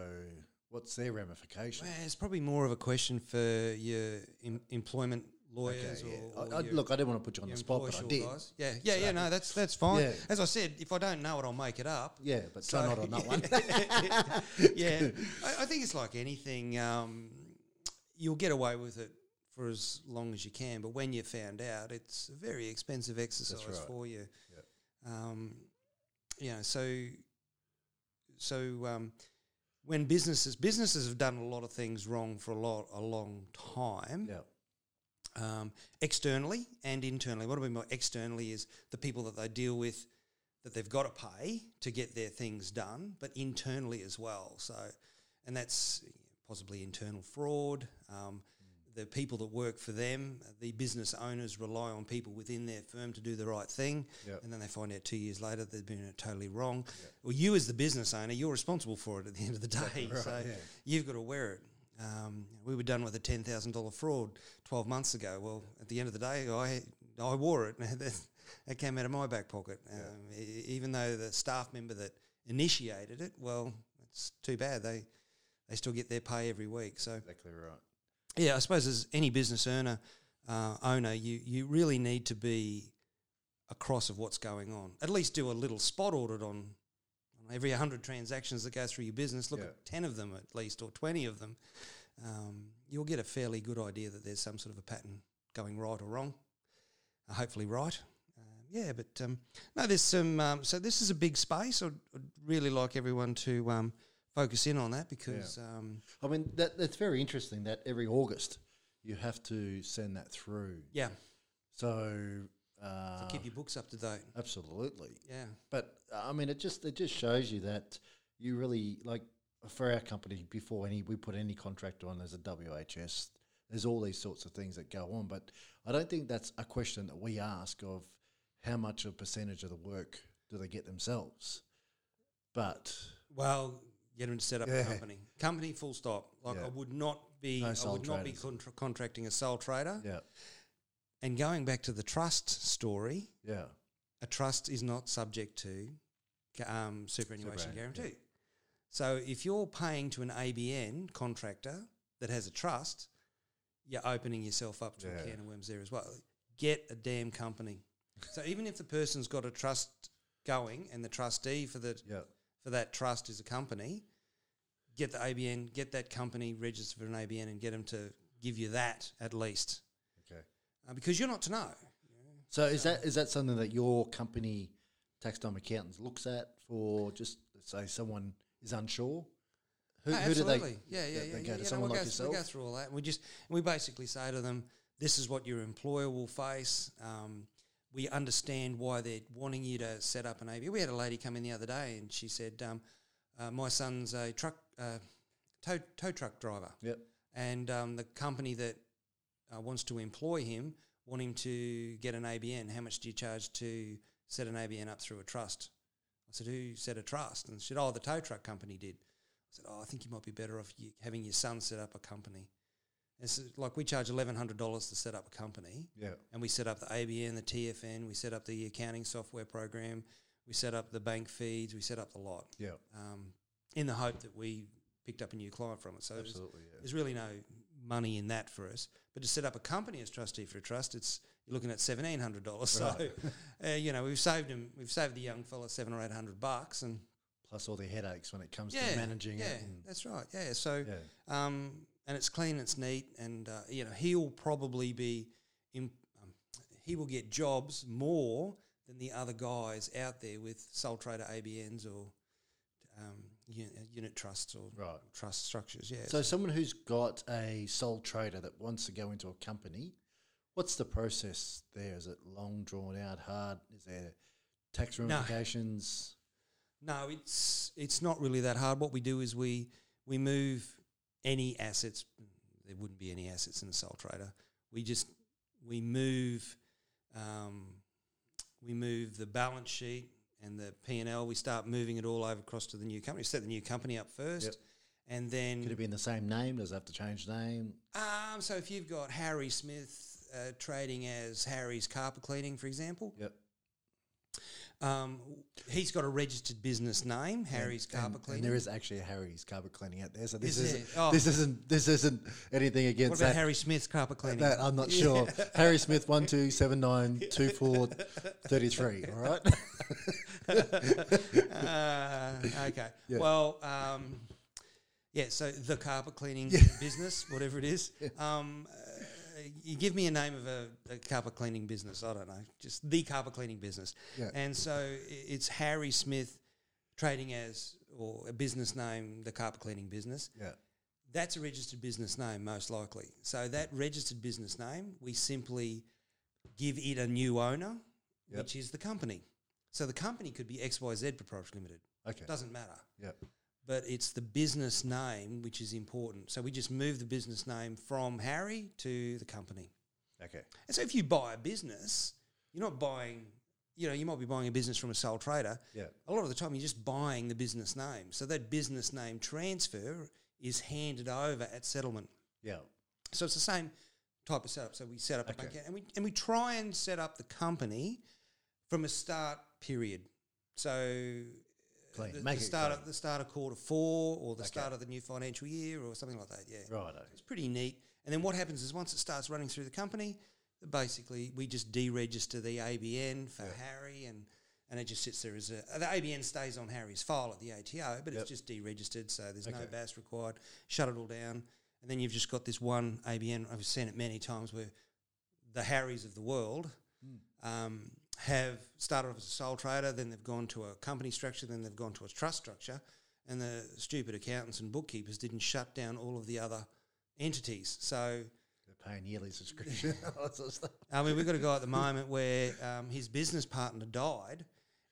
what's their ramification? Well, it's probably more of a question for your em- employment lawyers Okay, yeah. or, or I, look, I didn't want to put you on the spot, but I did. guys. Yeah, yeah, yeah. No, that's that's fine. Yeah. As I said, if I don't know it, I'll make it up. Yeah, but So- not on that one. yeah, I, I think it's like anything. Um, you'll get away with it for as long as you can, but when you're found out, it's a very expensive exercise right. for you. Yeah. Um, you know, so so um, when businesses businesses have done a lot of things wrong for a lot a long time yeah, um, externally and internally. What I mean by externally is the people that they deal with that they've got to pay to get their things done, but internally as well. So, and that's possibly internal fraud. Um, the people that work for them, the business owners rely on people within their firm to do the right thing, Yeah. and then they find out two years later they've been totally wrong. Well, you as the business owner, you're responsible for it at the end of the day. right, so yeah. you've got to wear it. Um, we were done with a ten thousand dollar fraud twelve months ago. Well, at the end of the day, I I wore it. that, that came out of my back pocket. Um, even though the staff member that initiated it, well, it's too bad. They they still get their pay every week. So exactly right. Yeah, I suppose as any business owner, uh, owner, you you really need to be across of what's going on. At least do a little spot audit on, on every hundred transactions that go through your business. Look Yeah. at ten of them at least, or twenty of them. Um, you'll get a fairly good idea that there's some sort of a pattern going right or wrong. Uh, hopefully, right. Um, yeah, but um, no, there's some. Um, so this is a big space. I'd, I'd really like everyone to um, focus in on that because. Um, I mean, that that's very interesting. That every August you have to send that through. yeah, So, to uh, keep your books up to date. absolutely. Yeah. But uh, I mean, it just it just shows you that you really like for our company before any we put any contract on. There's a WHS. There's all these sorts of things that go on, but I don't think that's a question that we ask of how much of a percentage of the work do they get themselves. But Well, get them to set up Yeah. a company. Company, full stop. Like Yeah. I would not be, No I sole would not be traders. contra- contracting a sole trader. yeah, And going back to the trust story, yeah, a trust is not subject to ca- um, superannuation Superannu- guarantee. So if you're paying to an ABN contractor that has a trust, you're opening yourself up to Yeah. a can of worms there as well. Get a damn company. so even if the person's got a trust going and the trustee for the yeah. For that trust is a company, get the ABN, get that company registered for an ABN, and get them to give you that at least, Okay. uh, because you're not to know. So is that is that something that your company tax time accountants looks at for just say someone is unsure? Who, Oh, who do they? absolutely. yeah, yeah, they yeah. go yeah, to yeah, no, someone we'll like go, yourself? We go through all that. And we just and we basically say to them, "This is what your employer will face." Um, we understand why they're wanting you to set up an ABN. We had a lady come in the other day, and she said, um, uh, "My son's a truck uh, tow tow truck driver." Yep. and um, the company that uh, wants to employ him want him to get an ABN. How much do you charge to set an ABN up through a trust? I said, who set a trust? And she said, oh, the tow truck company did. I said, "Oh, I think you might be better off having your son set up a company." It's like we charge eleven hundred dollars to set up a company, Yeah. and we set up the ABN, the TFN, we set up the accounting software program, we set up the bank feeds, we set up the lot, Yeah. um, in the hope that we picked up a new client from it. So there's, Yeah. there's really no money in that for us. But to set up a company as trustee for a trust, it's you're looking at seventeen hundred dollars. So, uh, you know, we've saved him, we've saved the young fella seven or eight hundred bucks, and Plus all the headaches when it comes yeah, to managing yeah, it. And, that's right. Yeah, so yeah. um, and it's clean, it's neat, and uh, you know he'll probably be, in, um, he will get jobs more than the other guys out there with sole trader ABNs or um, unit, unit trusts or Right. trust structures. Yeah. So someone who's got a sole trader that wants to go into a company, what's the process there? Is it long, drawn out, hard? Is there tax No. ramifications? No, it's it's not really that hard. What we do is we we move any assets. There wouldn't be any assets in a sole trader. We just we move um, we move the balance sheet and the P and L. We start moving it all over across to the new company. Set the new company up first, Yep. and then Could it be in the same name? Does it have to change name? um, so if you've got Harry Smith uh, trading as Harry's Carpet Cleaning, for example, Yep. Um, he's got a registered business name, Harry's And- Carpet Cleaning. And there is actually a Harry's carpet cleaning out there. So this Is isn't? Oh. this isn't this isn't anything What against about that. Harry Smith's carpet cleaning? That I'm not sure. Harry Smith one two seven nine two four thirty three. All right. uh, okay. Yeah. Well, um, yeah. So the carpet cleaning business, whatever it is. Um, uh, you give me a name of a, a carpet cleaning business. I don't know. Just the carpet cleaning business. Yeah. And so it's Harry Smith trading as or a business name, the carpet cleaning business. Yeah. That's a registered business name, most likely. So that registered business name, we simply give it a new owner, Yep. which is the company. So the company could be XYZ Proprietary Limited. Okay. Doesn't matter. Yeah. But it's the business name which is important. So we just move the business name from Harry to the company. Okay. And so if you buy a business, you're not buying, you know, you might be buying a business from a sole trader. Yeah. A lot of the time you're just buying the business name. So that business name transfer is handed over at settlement. Yeah. So it's the same type of setup. So we set up a bank account and we and we try and set up the company from a start period. So Clean. the, Make the start clean. of the start of quarter four or the Okay. start of the new financial year or something like that. Yeah. Righto. It's pretty neat. And then what happens is once it starts running through the company, basically we just deregister the ABN for Harry and and it just sits there as a the ABN stays on Harry's file at the ATO, but Yep. it's just deregistered, so there's no BAS required. Shut it all down, and then you've just got this one ABN. I've seen it many times where the Harrys of the world um, have started off as a sole trader, then they've gone to a company structure, then they've gone to a trust structure, and the stupid accountants and bookkeepers didn't shut down all of the other entities. So, They're paying yearly subscription. all that sort of stuff. I mean, we've got a guy at the moment where um, his business partner died,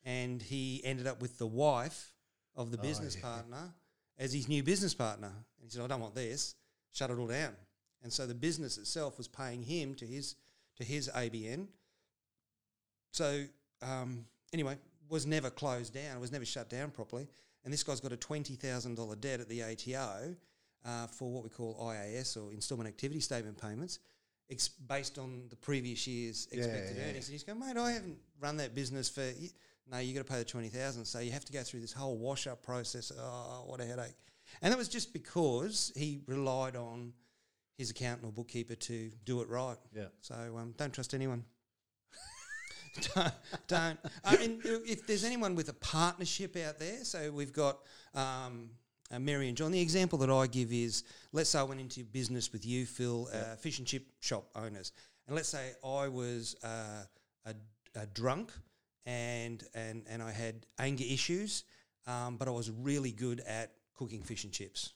and he ended up with the wife of the Oh, business yeah. partner as his new business partner. And he said, "I don't want this. Shut it all down." And so the business itself was paying him to his to his ABN. So um, anyway, was never closed down. Was never shut down properly. And this guy's got a twenty thousand dollar debt at the ATO uh, for what we call IAS or instalment activity statement payments, ex- based on the previous year's expected yeah. earnings. And he's going, mate, I haven't run that business for. No, you got to pay the twenty thousand. So you have to go through this whole wash up process. Oh, what a headache! And that was just because he relied on his accountant or bookkeeper to do it right. Yeah. So um, don't trust anyone. Don't. don't. I mean, if there's anyone with a partnership out there, so we've got um, uh, Mary and John. The example that I give is, let's say I went into business with you, Phil, uh, fish and chip shop owners, and let's say I was uh, a, a drunk and and and I had anger issues, um, but I was really good at cooking fish and chips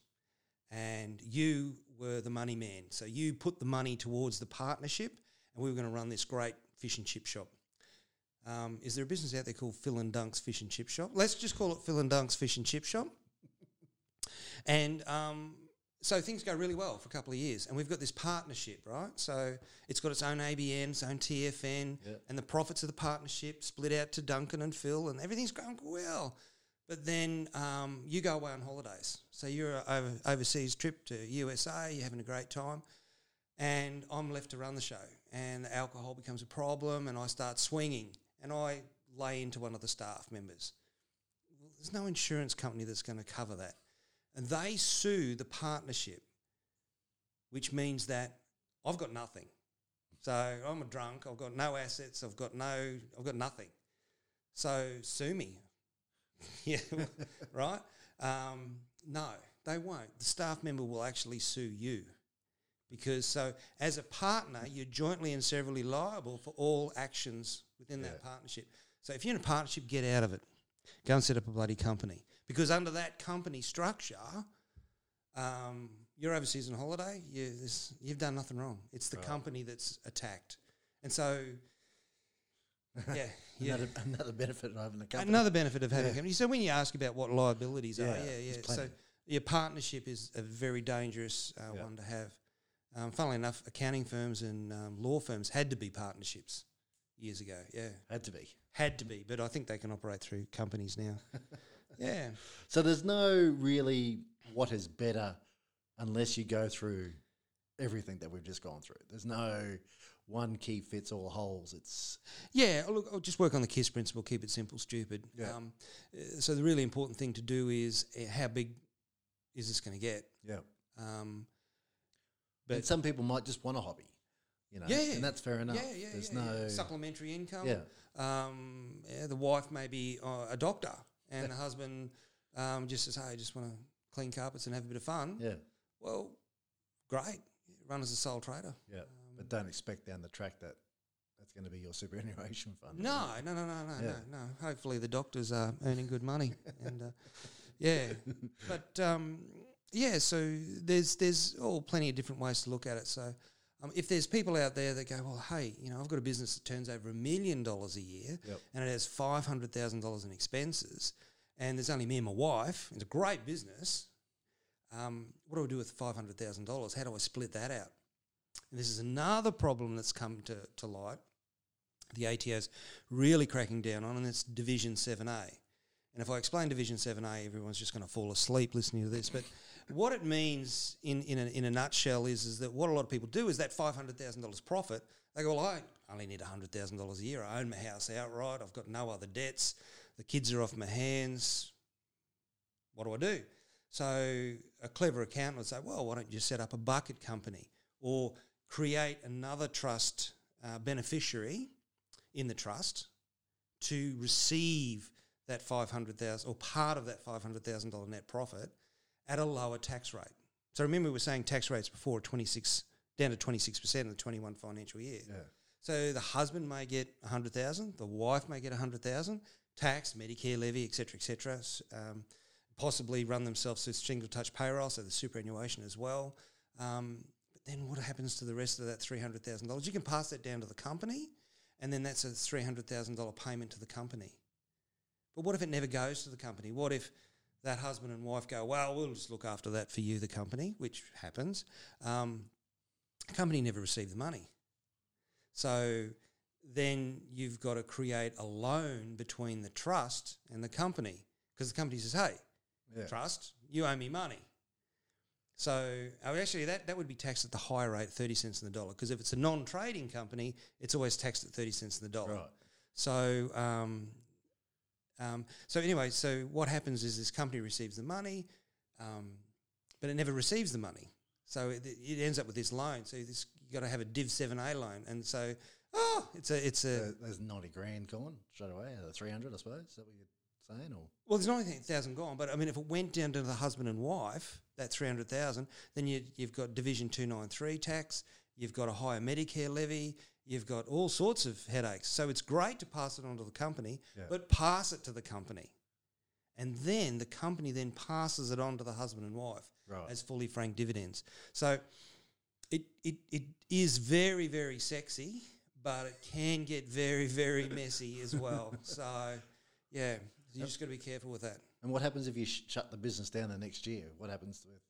and you were the money man. So you put the money towards the partnership, and we were going to run this great fish and chip shop. Um, is there a business out there called Phil and Dunk's Fish and Chip Shop? Let's just call it Phil and Dunk's Fish and Chip Shop. and um, so things go really well for a couple of years, and we've got this partnership, right? So it's got its own ABN, its own TFN, Yeah. and the profits of the partnership split out to Duncan and Phil, and everything's going well. But then um, you go away on holidays. So you're over, overseas trip to USA, you're having a great time, and I'm left to run the show. And the alcohol becomes a problem, and I start swinging, and I lay into one of the staff members. Well, there's no insurance company that's going to cover that. And they sue the partnership, which means that I've got nothing. So I'm a drunk, I've got no assets, I've got no, I've got nothing. So sue me. yeah, right? Um, no, they won't. The staff member will actually sue you. Because so as a partner, you're jointly and severally liable for all actions within that partnership. So if you're in a partnership, get out of it. Go and set up a bloody company. Because under that company structure, um, you're overseas on holiday, you, this, you've done nothing wrong. It's the company that's attacked. And so, yeah, yeah. Another, another benefit of having a company. Another benefit of having Yeah. a company. So when you ask about what liabilities are, Yeah, yeah, yeah. So your partnership is a very dangerous uh, Yeah. one to have. Um, funnily enough, accounting firms and um, law firms had to be partnerships years ago. Yeah, Had to be. had to be. But I think they can operate through companies now. yeah. So there's no really what is better unless you go through everything that we've just gone through. There's no one key fits all holes. It's Yeah, oh, look, I'll just work on the KISS principle, keep it simple, stupid. Yeah. Um, uh, so the really important thing to do is uh, how big is this going to get? yeah. Um, But but some people might just want a hobby, you know, Yeah, yeah. and that's fair enough. yeah, yeah, There's yeah, no yeah. supplementary income. yeah, Um, yeah, the wife may be uh, a doctor, and the husband um, just says, "Hey, I just want to clean carpets and have a bit of fun." yeah, Well, great. Run as a sole trader. yeah. but don't expect down the track that that's going to be your superannuation fund. No, no, no, no, no, Yeah. no, no. Hopefully, the doctors are earning good money, and uh, yeah, but um, yeah. So there's there's all plenty of different ways to look at it. So um, if there's people out there that go, well, hey, you know, I've got a business that turns over a million dollars a year, Yep. and it has five hundred thousand dollars in expenses, and there's only me and my wife. It's a great business. Um, what do I do with five hundred thousand dollars? How do I split that out? And this is another problem that's come to, to light the ATO's really cracking down on, and it's Division 7A. And if I explain Division 7A, everyone's just going to fall asleep listening to this. But what it means in, in, a, in a nutshell is, is that what a lot of people do is that $500,000 profit, they go, well, I only need $100,000 a year. I own my house outright. I've got no other debts. The kids are off my hands. What do I do? So a clever accountant would say, well, why don't you set up a bucket company or create another trust uh, beneficiary in the trust to receive that 500,000 or part of that $500,000 net profit at a lower tax rate. So remember we were saying tax rates before 26 down to 26% in the 21 financial year. Yeah. So the husband may get 100,000, the wife may get 100,000, tax, Medicare levy, etc., etc. Um, possibly run themselves through single touch payroll, so the superannuation as well. Um, but then what happens to the rest of that $300,000? You can pass that down to the company, and then that's a $300,000 payment to the company. But what if it never goes to the company? What if that husband and wife go, well, we'll just look after that for you, the company, which happens. Um, the company never received the money. So then you've got to create a loan between the trust and the company because the company says, hey, Yeah. trust, you owe me money. So oh, actually, that, that would be taxed at the higher rate, 30 cents in the dollar, because if it's a non trading company, it's always taxed at 30 cents in the dollar. Right. So, um, um, so anyway, so what happens is this company receives the money, um, but it never receives the money. So it, it ends up with this loan. So this you got to have a Div Seven A loan, and so oh, it's a it's a So there's ninety grand gone straight away three hundred, I suppose. Is that what you're saying? Or well, there's ninety thousand gone, but I mean, if it went down to the husband and wife, that three hundred thousand, then you, you've got Division Two Nine Three tax, you've got a higher Medicare levy, you've got all sorts of headaches. So it's great to pass it on to the company, Yeah. but pass it to the company, and then the company then passes it on to the husband and wife Right. as fully franked dividends. So it it it is very very sexy, but it can get very very messy as well. so yeah, you just got to be careful with that. and what happens if you sh- shut the business down the next year? What happens with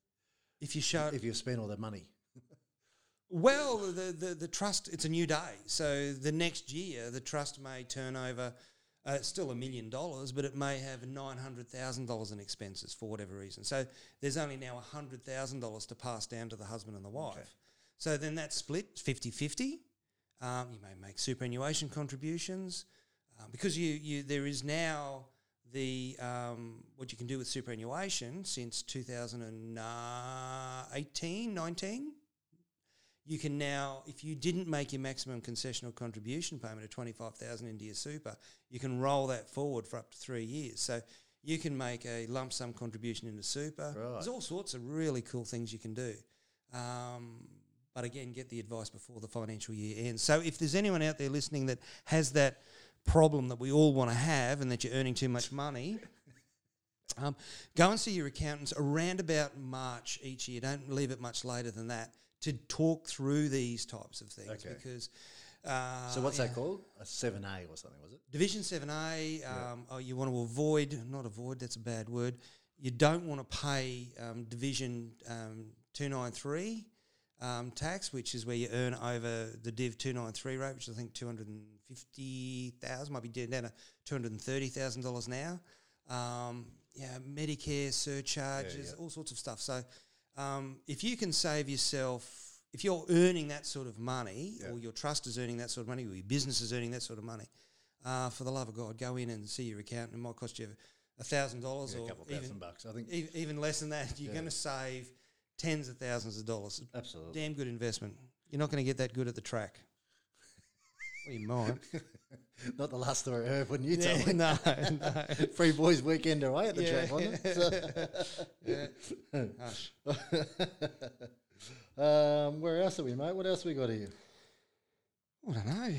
If you show if you've spent all that money? Well, the, the the trust it's a new day, so the next year the trust may turn over Uh, still a million dollars, but it may have nine hundred thousand dollars in expenses for whatever reason. So there's only now hundred thousand dollars to pass down to the husband and the wife. So then that split 50-50. Um, you may make superannuation contributions um, because you, you there is now the um, what you can do with superannuation since 2018 19 you can now if you didn't make your maximum concessional contribution payment of 25000 into your super you can roll that forward for up to three years so you can make a lump sum contribution into super Right. there's all sorts of really cool things you can do um, but again, get the advice before the financial year ends. So if there's anyone out there listening that has that problem that we all want to have and that you're earning too much money, um, go and see your accountants around about March each year. Don't leave it much later than that to talk through these types of things Okay. because. Uh, So what's yeah. that called? A seven A or something, was it? Division 7A, um, oh, you want to avoid, not avoid, that's a bad word. You don't want to pay um, Division um, 293 um, tax, which is where you earn over the Div 293 rate, which I think 250000 might be down to $230,000 now. Um, yeah, Medicare surcharges, all sorts of stuff. So um, if you can save yourself, if you're earning that sort of money, Yeah. or your trust is earning that sort of money, or your business is earning that sort of money, uh, for the love of God, go in and see your accountant. It might cost you a thousand dollars or couple even, thousand bucks. I think e- even less than that. You're Yeah. going to save tens of thousands of dollars. absolutely. Damn good investment. You're not going to get that good at the track. well, you might. Not the last story I heard when you told me. no, no. Free boys weekend away at the track, wasn't it? yeah. Um, where else are we, mate? What else we got here? I don't know.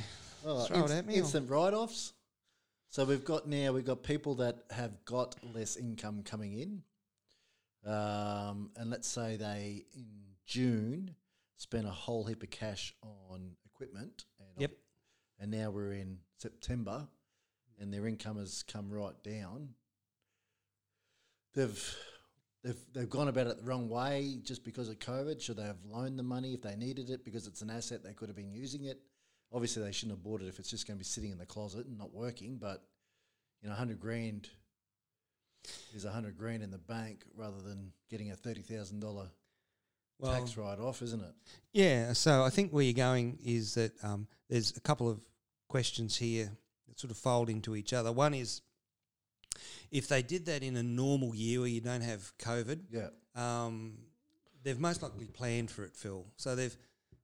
Oh, Throw it at me Instant write-offs. So we've got now we've got people that have got less income coming in, um, and let's say they in June spent a whole heap of cash on equipment. And Yep. And now we're in September, and their income has come right down. They've they've they've gone about it the wrong way just because of COVID. Should they have loaned the money if they needed it because it's an asset they could have been using it? Obviously, they shouldn't have bought it if it's just going to be sitting in the closet and not working. But you know, hundred grand is hundred grand in the bank rather than getting a thirty thousand dollar Well, tax write off, isn't it? Yeah, so I think where you're going is that um, there's a couple of questions here that sort of fold into each other. One is if they did that in a normal year where you don't have COVID, Yeah, um, they've most likely planned for it, Phil. So they've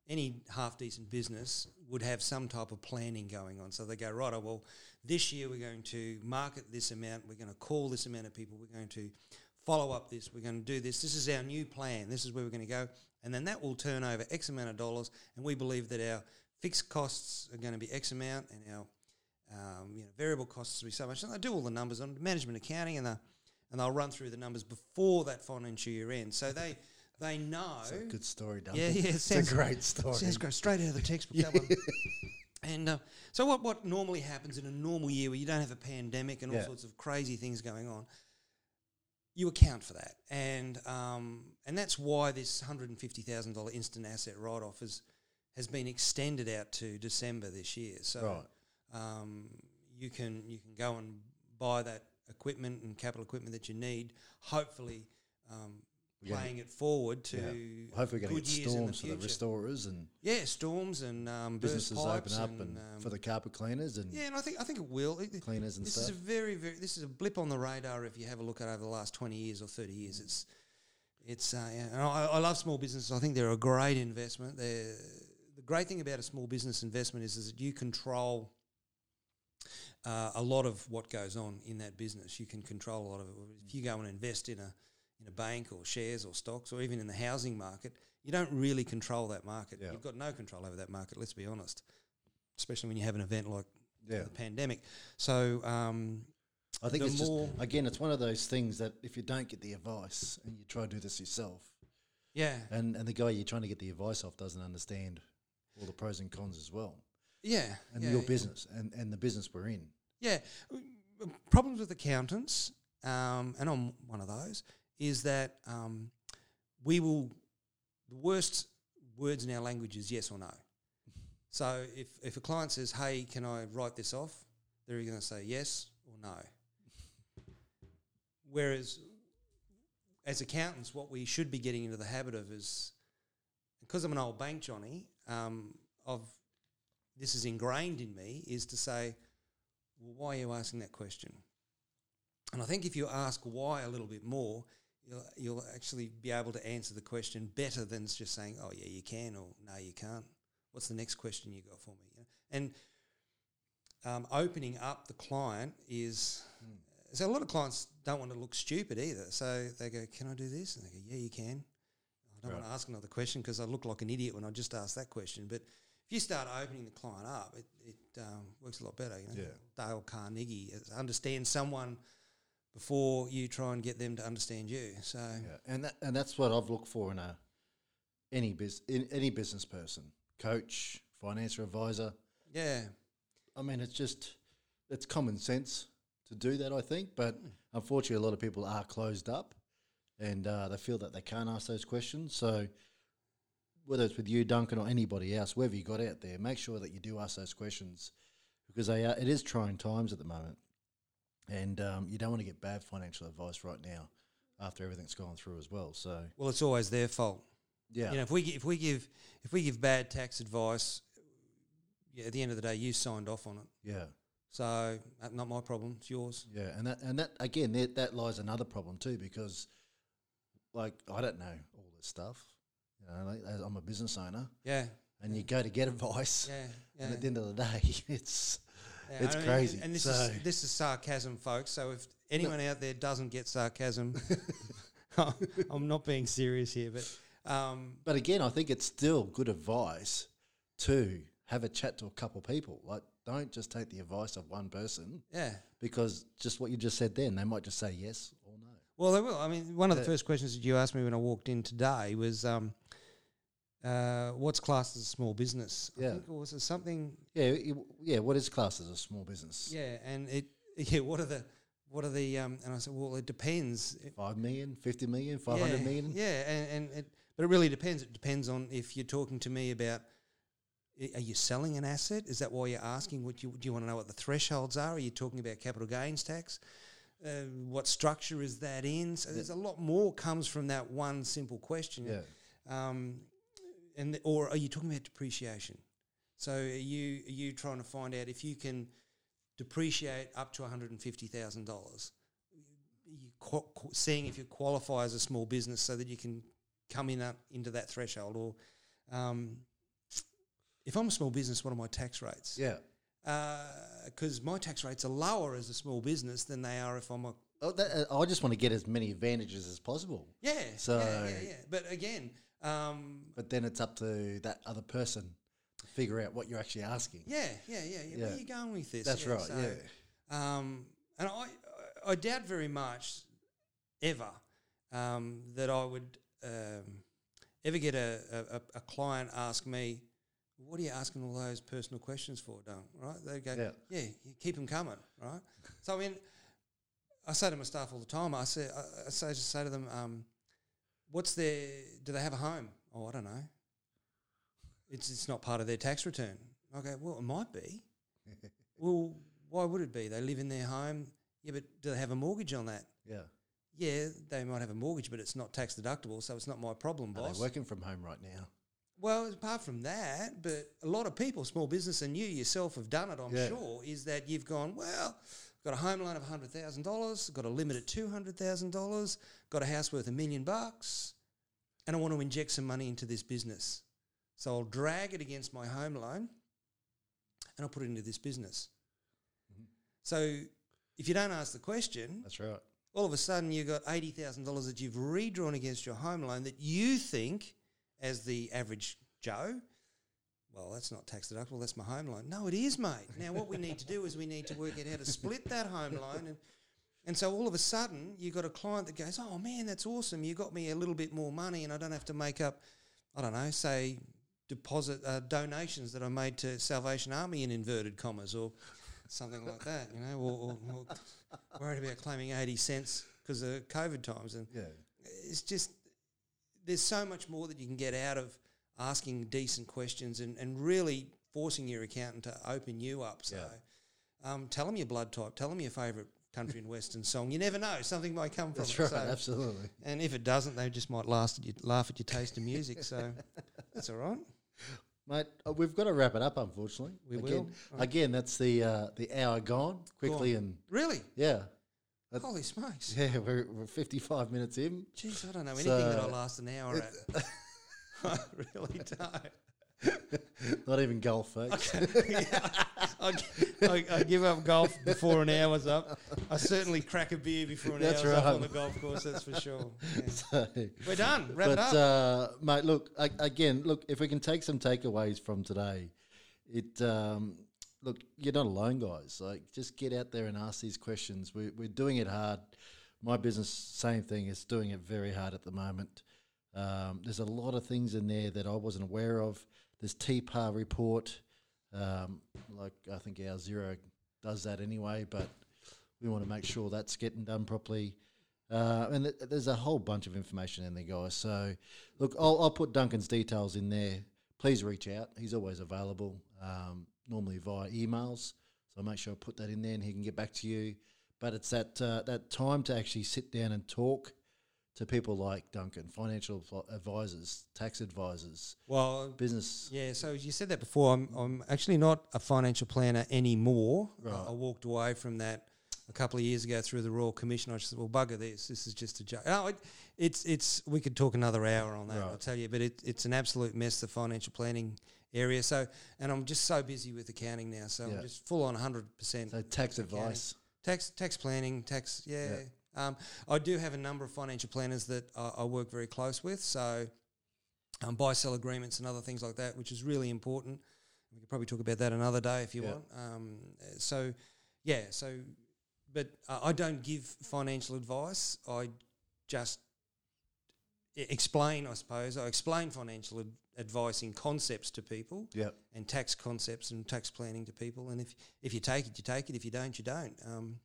any half decent business would have some type of planning going on. So they go right. Oh well, this year we're going to market this amount. We're going to call this amount of people. We're going to follow up this. We're going to do this. This is our new plan. This is where we're going to go, and then that will turn over X amount of dollars. And we believe that our fixed costs are going to be X amount, and our um, you know, variable costs will be so much. And they do all the numbers on management accounting, and they and they'll run through the numbers before that financial year ends. So they they know. it's a good story, Duncan. Yeah, yeah, it it's a great story. Sounds great, straight out of the textbook. That one. And uh, so, what what normally happens in a normal year where you don't have a pandemic and all Yeah. sorts of crazy things going on, you account for that, and um, and that's why this hundred and fifty thousand dollar instant asset write off has has been extended out to December this year. So Right. um, you can you can go and buy that equipment and capital equipment that you need. Hopefully, um, We're playing it forward to Yeah. Hopefully, going good to get years in the storms for the restorers and Yeah, storms and um, businesses open up and, and, um, for the carpet cleaners and yeah, and I think I think it will. Cleaners and this is a very very this is a blip on the radar if you have a look at over the last twenty years or thirty years. It's it's uh, yeah, and I, I love small businesses. I think they're a great investment. They're, the great thing about a small business investment is, is that you control uh, a lot of what goes on in that business. You can control a lot of it. If you go and invest in a in a bank or shares or stocks or even in the housing market, you don't really control that market. Yeah. You've got no control over that market. Let's be honest, especially when you have an event like yeah. the pandemic. So um, I think it's more- just again, it's one of those things that if you don't get the advice and you try to do this yourself, yeah, and and the guy you're trying to get the advice off doesn't understand all the pros and cons as well, yeah, and yeah, your business and and the business we're in. Yeah, problems with accountants, um, and I'm one of those, is that um, we will the worst words in our language is yes or no. So if if a client says, "Hey, can I write this off?" they're going to say yes or no. Whereas, as accountants, what we should be getting into the habit of is, because I'm an old bank Johnny, um, of this is ingrained in me, is to say, well, why are you asking that question? And I think if you ask why a little bit more, you'll, you'll actually be able to answer the question better than just saying, oh, yeah, you can, or no, you can't. What's the next question you got for me? You know? And um, opening up the client is so a lot of clients don't want to look stupid either. So they go, "Can I do this?" And they go, "Yeah, you can." I don't want to ask another question because I look like an idiot when I just ask that question. But if you start opening the client up, it, it um, works a lot better. You know? Yeah. Dale Carnegie understand someone before you try and get them to understand you. So Yeah, and that, and that's what I've looked for in a any bus in any business person, coach, financial advisor. yeah, I mean, it's just it's common sense to do that. I think, but unfortunately, a lot of people are closed up, and uh, they feel that they can't ask those questions. So, whether it's with you, Duncan, or anybody else, wherever you got out there, make sure that you do ask those questions because they are, it is trying times at the moment, and um, you don't want to get bad financial advice right now after everything's gone through as well. So, well, it's always their fault. yeah, You know, if we if we give if we give bad tax advice, yeah, at the end of the day, you signed off on it. yeah. So uh, not my problem. It's yours. Yeah, and that and that again, that, that lies another problem too because, like, I don't know all this stuff. You know, like, I'm a business owner, Yeah. and you go to get advice, Yeah. Yeah. and at the end of the day, it's Yeah, it's I mean, crazy. And this So- is this is sarcasm, folks. So if anyone out there doesn't get sarcasm, I'm not being serious here, but um, But again, I think it's still good advice to have a chat to a couple people. Like, don't just take the advice of one person yeah. because just what you just said then, they might just say yes. Well, they will. I mean, one of the The- first questions that you asked me when I walked in today was, um, uh, "What's classed as a small business?" I Yeah. think, or was it something? Yeah, you- yeah. What is classed as a small business? Yeah, and it. Yeah, what are the what are the? Um, and I said, well, it depends. It- Five million, fifty million, five hundred yeah, million. Yeah, and, and it, but it really depends. It depends on if you're talking to me about. Are you selling an asset? Is that why you're asking? What you do you want to know what the thresholds are? Are you talking about capital gains tax? Uh, what structure is that in? So there's a lot more comes from that one simple question. Yeah. Um, and th- or are you talking about depreciation? So are you are you trying to find out if you can depreciate up to one hundred and fifty thousand dollars? You qu- qu- seeing if you qualify as a small business so that you can come in up into that threshold, or um, if I'm a small business, what are my tax rates? Yeah. Because my tax rates are lower as a small business than they are if I'm a Oh, that, uh, I just want to get as many advantages as possible. yeah. So- yeah, yeah, yeah. But again, um, But then it's up to that other person to figure out what you're actually asking. Yeah, yeah, yeah, yeah. Where are you going with this? That's Yeah, right. so, yeah. Um, and I, I doubt very much, ever, um, that I would um, ever get a, a, a client ask me, "What are you asking all those personal questions for?" Don't right? They go, Yeah. "Yeah, you keep them coming." Right. so I mean, I say to my staff all the time. I say, I, say, just say to them, um, "What's their? Do they have a home?" Oh, I don't know. It's it's not part of their tax return. I go, well, it might be. well, why would it be? They live in their home. Yeah, but do they have a mortgage on that? Yeah. Yeah, they might have a mortgage, but it's not tax deductible, so it's not my problem, Are boss. they working from home right now? Well, apart from that, but a lot of people, small business, and you yourself have done it, I'm Yeah. sure, is that you've gone, well, got a home loan of $100,000, got a limit at $200,000, got a house worth a million bucks, and I want to inject some money into this business. So I'll drag it against my home loan and I'll put it into this business. Mm-hmm. So if you don't ask the question, That's right. all of a sudden you've got eighty thousand dollars that you've redrawn against your home loan that you think, as the average Joe, well, that's not tax deductible. That's my home loan. No, it is, mate. Now what we need to do is we need to work out how to split that home loan, and and so all of a sudden you've got a client that goes, oh man, that's awesome. You got me a little bit more money, and I don't have to make up, I don't know, say deposit uh, donations that I made to Salvation Army in inverted commas or something like that, you know, or, or, or worried about claiming 80 cents because of COVID times. And Yeah. it's just, there's so much more that you can get out of asking decent questions and, and really forcing your accountant to open you up. So, Yeah. Um, tell them your blood type. Tell them your favourite country and western song. You never know; something might come from That's it. right, So- absolutely. and if it doesn't, they just might laugh at, you, laugh at your taste of music. So that's all right. Mate, uh, we've got to wrap it up, unfortunately. We again, will. Again, that's the uh, the hour gone quickly, Gone. and Really? yeah, That- Holy smokes! yeah, we're, we're 55 minutes in. Jeez, I don't know anything that I So- last an hour at. I really don't. Not even golf, folks. yeah, I, I, I give up golf before an hour's up. I certainly crack a beer before an That's hour's up on the golf course. That's for sure. Yeah. So, We're done. Wrap it but up. uh, mate, look a- again. Look, if we can take some takeaways from today, it um, look you're not alone, guys. Like just get out there and ask these questions. We're, we're doing it hard. My business, same thing, is doing it very hard at the moment. Um, there's a lot of things in there that I wasn't aware of. This TPAR report, um, like I think our Xero does that anyway, but we want to make sure that's getting done properly. Uh, and th- there's a whole bunch of information in there, guys. So, look, I'll, I'll put Duncan's details in there. Please reach out. He's always available, um, normally via emails. So I make sure I put that in there, and he can get back to you. But it's that uh, that time to actually sit down and talk to people like Duncan, financial advisors, tax advisors, well, business. yeah. So you said that before. I'm, I'm actually not a financial planner anymore. I- Right. I walked away from that a couple of years ago through the Royal Commission. I just said, well, bugger this. This is just a joke. No, it, it's it's. We could talk another hour on that. I'll tell you, but it, it's an absolute mess. The financial planning area. So, and I'm just so busy with accounting now. So Yeah. I'm just full on 100 percent. So tax advice. Tax tax planning, tax yeah. Um, I do have a number of financial planners that I, I work very close with. So um, buy sell agreements and other things like that, which is really important. We could probably talk about that another day if you Yeah. want. Um, so yeah, so but uh, I don't give financial advice. I just explain, I suppose. I explain financial ad- advice in concepts to people Yep. and tax concepts and tax planning to people. And if if you take it, you take it. If you don't, you don't. Um,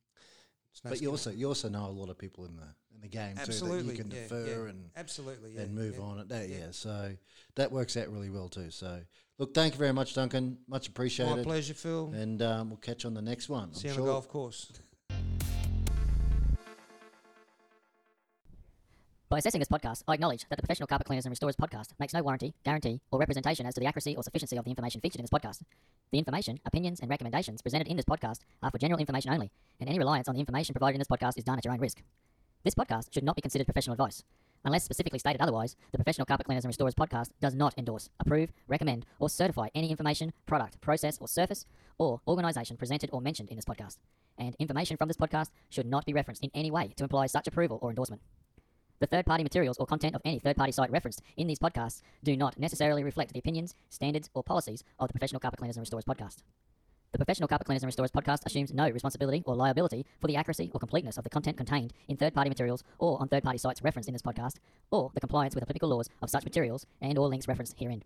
no But you also you also know a lot of people in the in the game absolutely too that you can yeah, defer yeah, and absolutely yeah, and move on at that. Yeah. So that works out really well too. So look, thank you very much, Duncan. Much appreciated My pleasure, Phil. And um, we'll catch you on the next one. See I'm you on sure. the golf course. By assessing this podcast, I acknowledge that the Professional Carpet Cleaners and Restorers podcast makes no warranty, guarantee, or representation as to the accuracy or sufficiency of the information featured in this podcast. The information, opinions, and recommendations presented in this podcast are for general information only, and any reliance on the information provided in this podcast is done at your own risk. This podcast should not be considered professional advice. Unless specifically stated otherwise, the Professional Carpet Cleaners and Restorers podcast does not endorse, approve, recommend, or certify any information, product, process, or surface, or organisation presented or mentioned in this podcast. And information from this podcast should not be referenced in any way to imply such approval or endorsement. The third party materials or content of any third party site referenced in these podcasts do not necessarily reflect the opinions, standards, or policies of the Professional Carpet Cleaners and Restorers podcast. The Professional Carpet Cleaners and Restorers podcast assumes no responsibility or liability for the accuracy or completeness of the content contained in third party materials or on third party sites referenced in this podcast, or the compliance with applicable laws of such materials and or links referenced herein.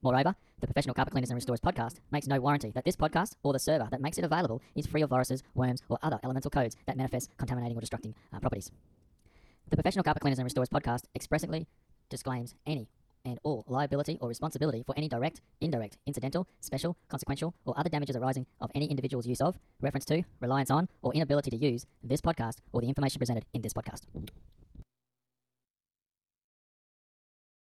Moreover, the Professional Carpet Cleaners and Restorers podcast makes no warranty that this podcast or the server that makes it available is free of viruses, worms, or other elemental codes that manifest contaminating or destructing uh, properties. The Professional Carpet Cleaners and Restorers podcast expressly disclaims any and all liability or responsibility for any direct, indirect, incidental, special, consequential, or other damages arising of any individual's use of, reference to, reliance on, or inability to use this podcast or the information presented in this podcast.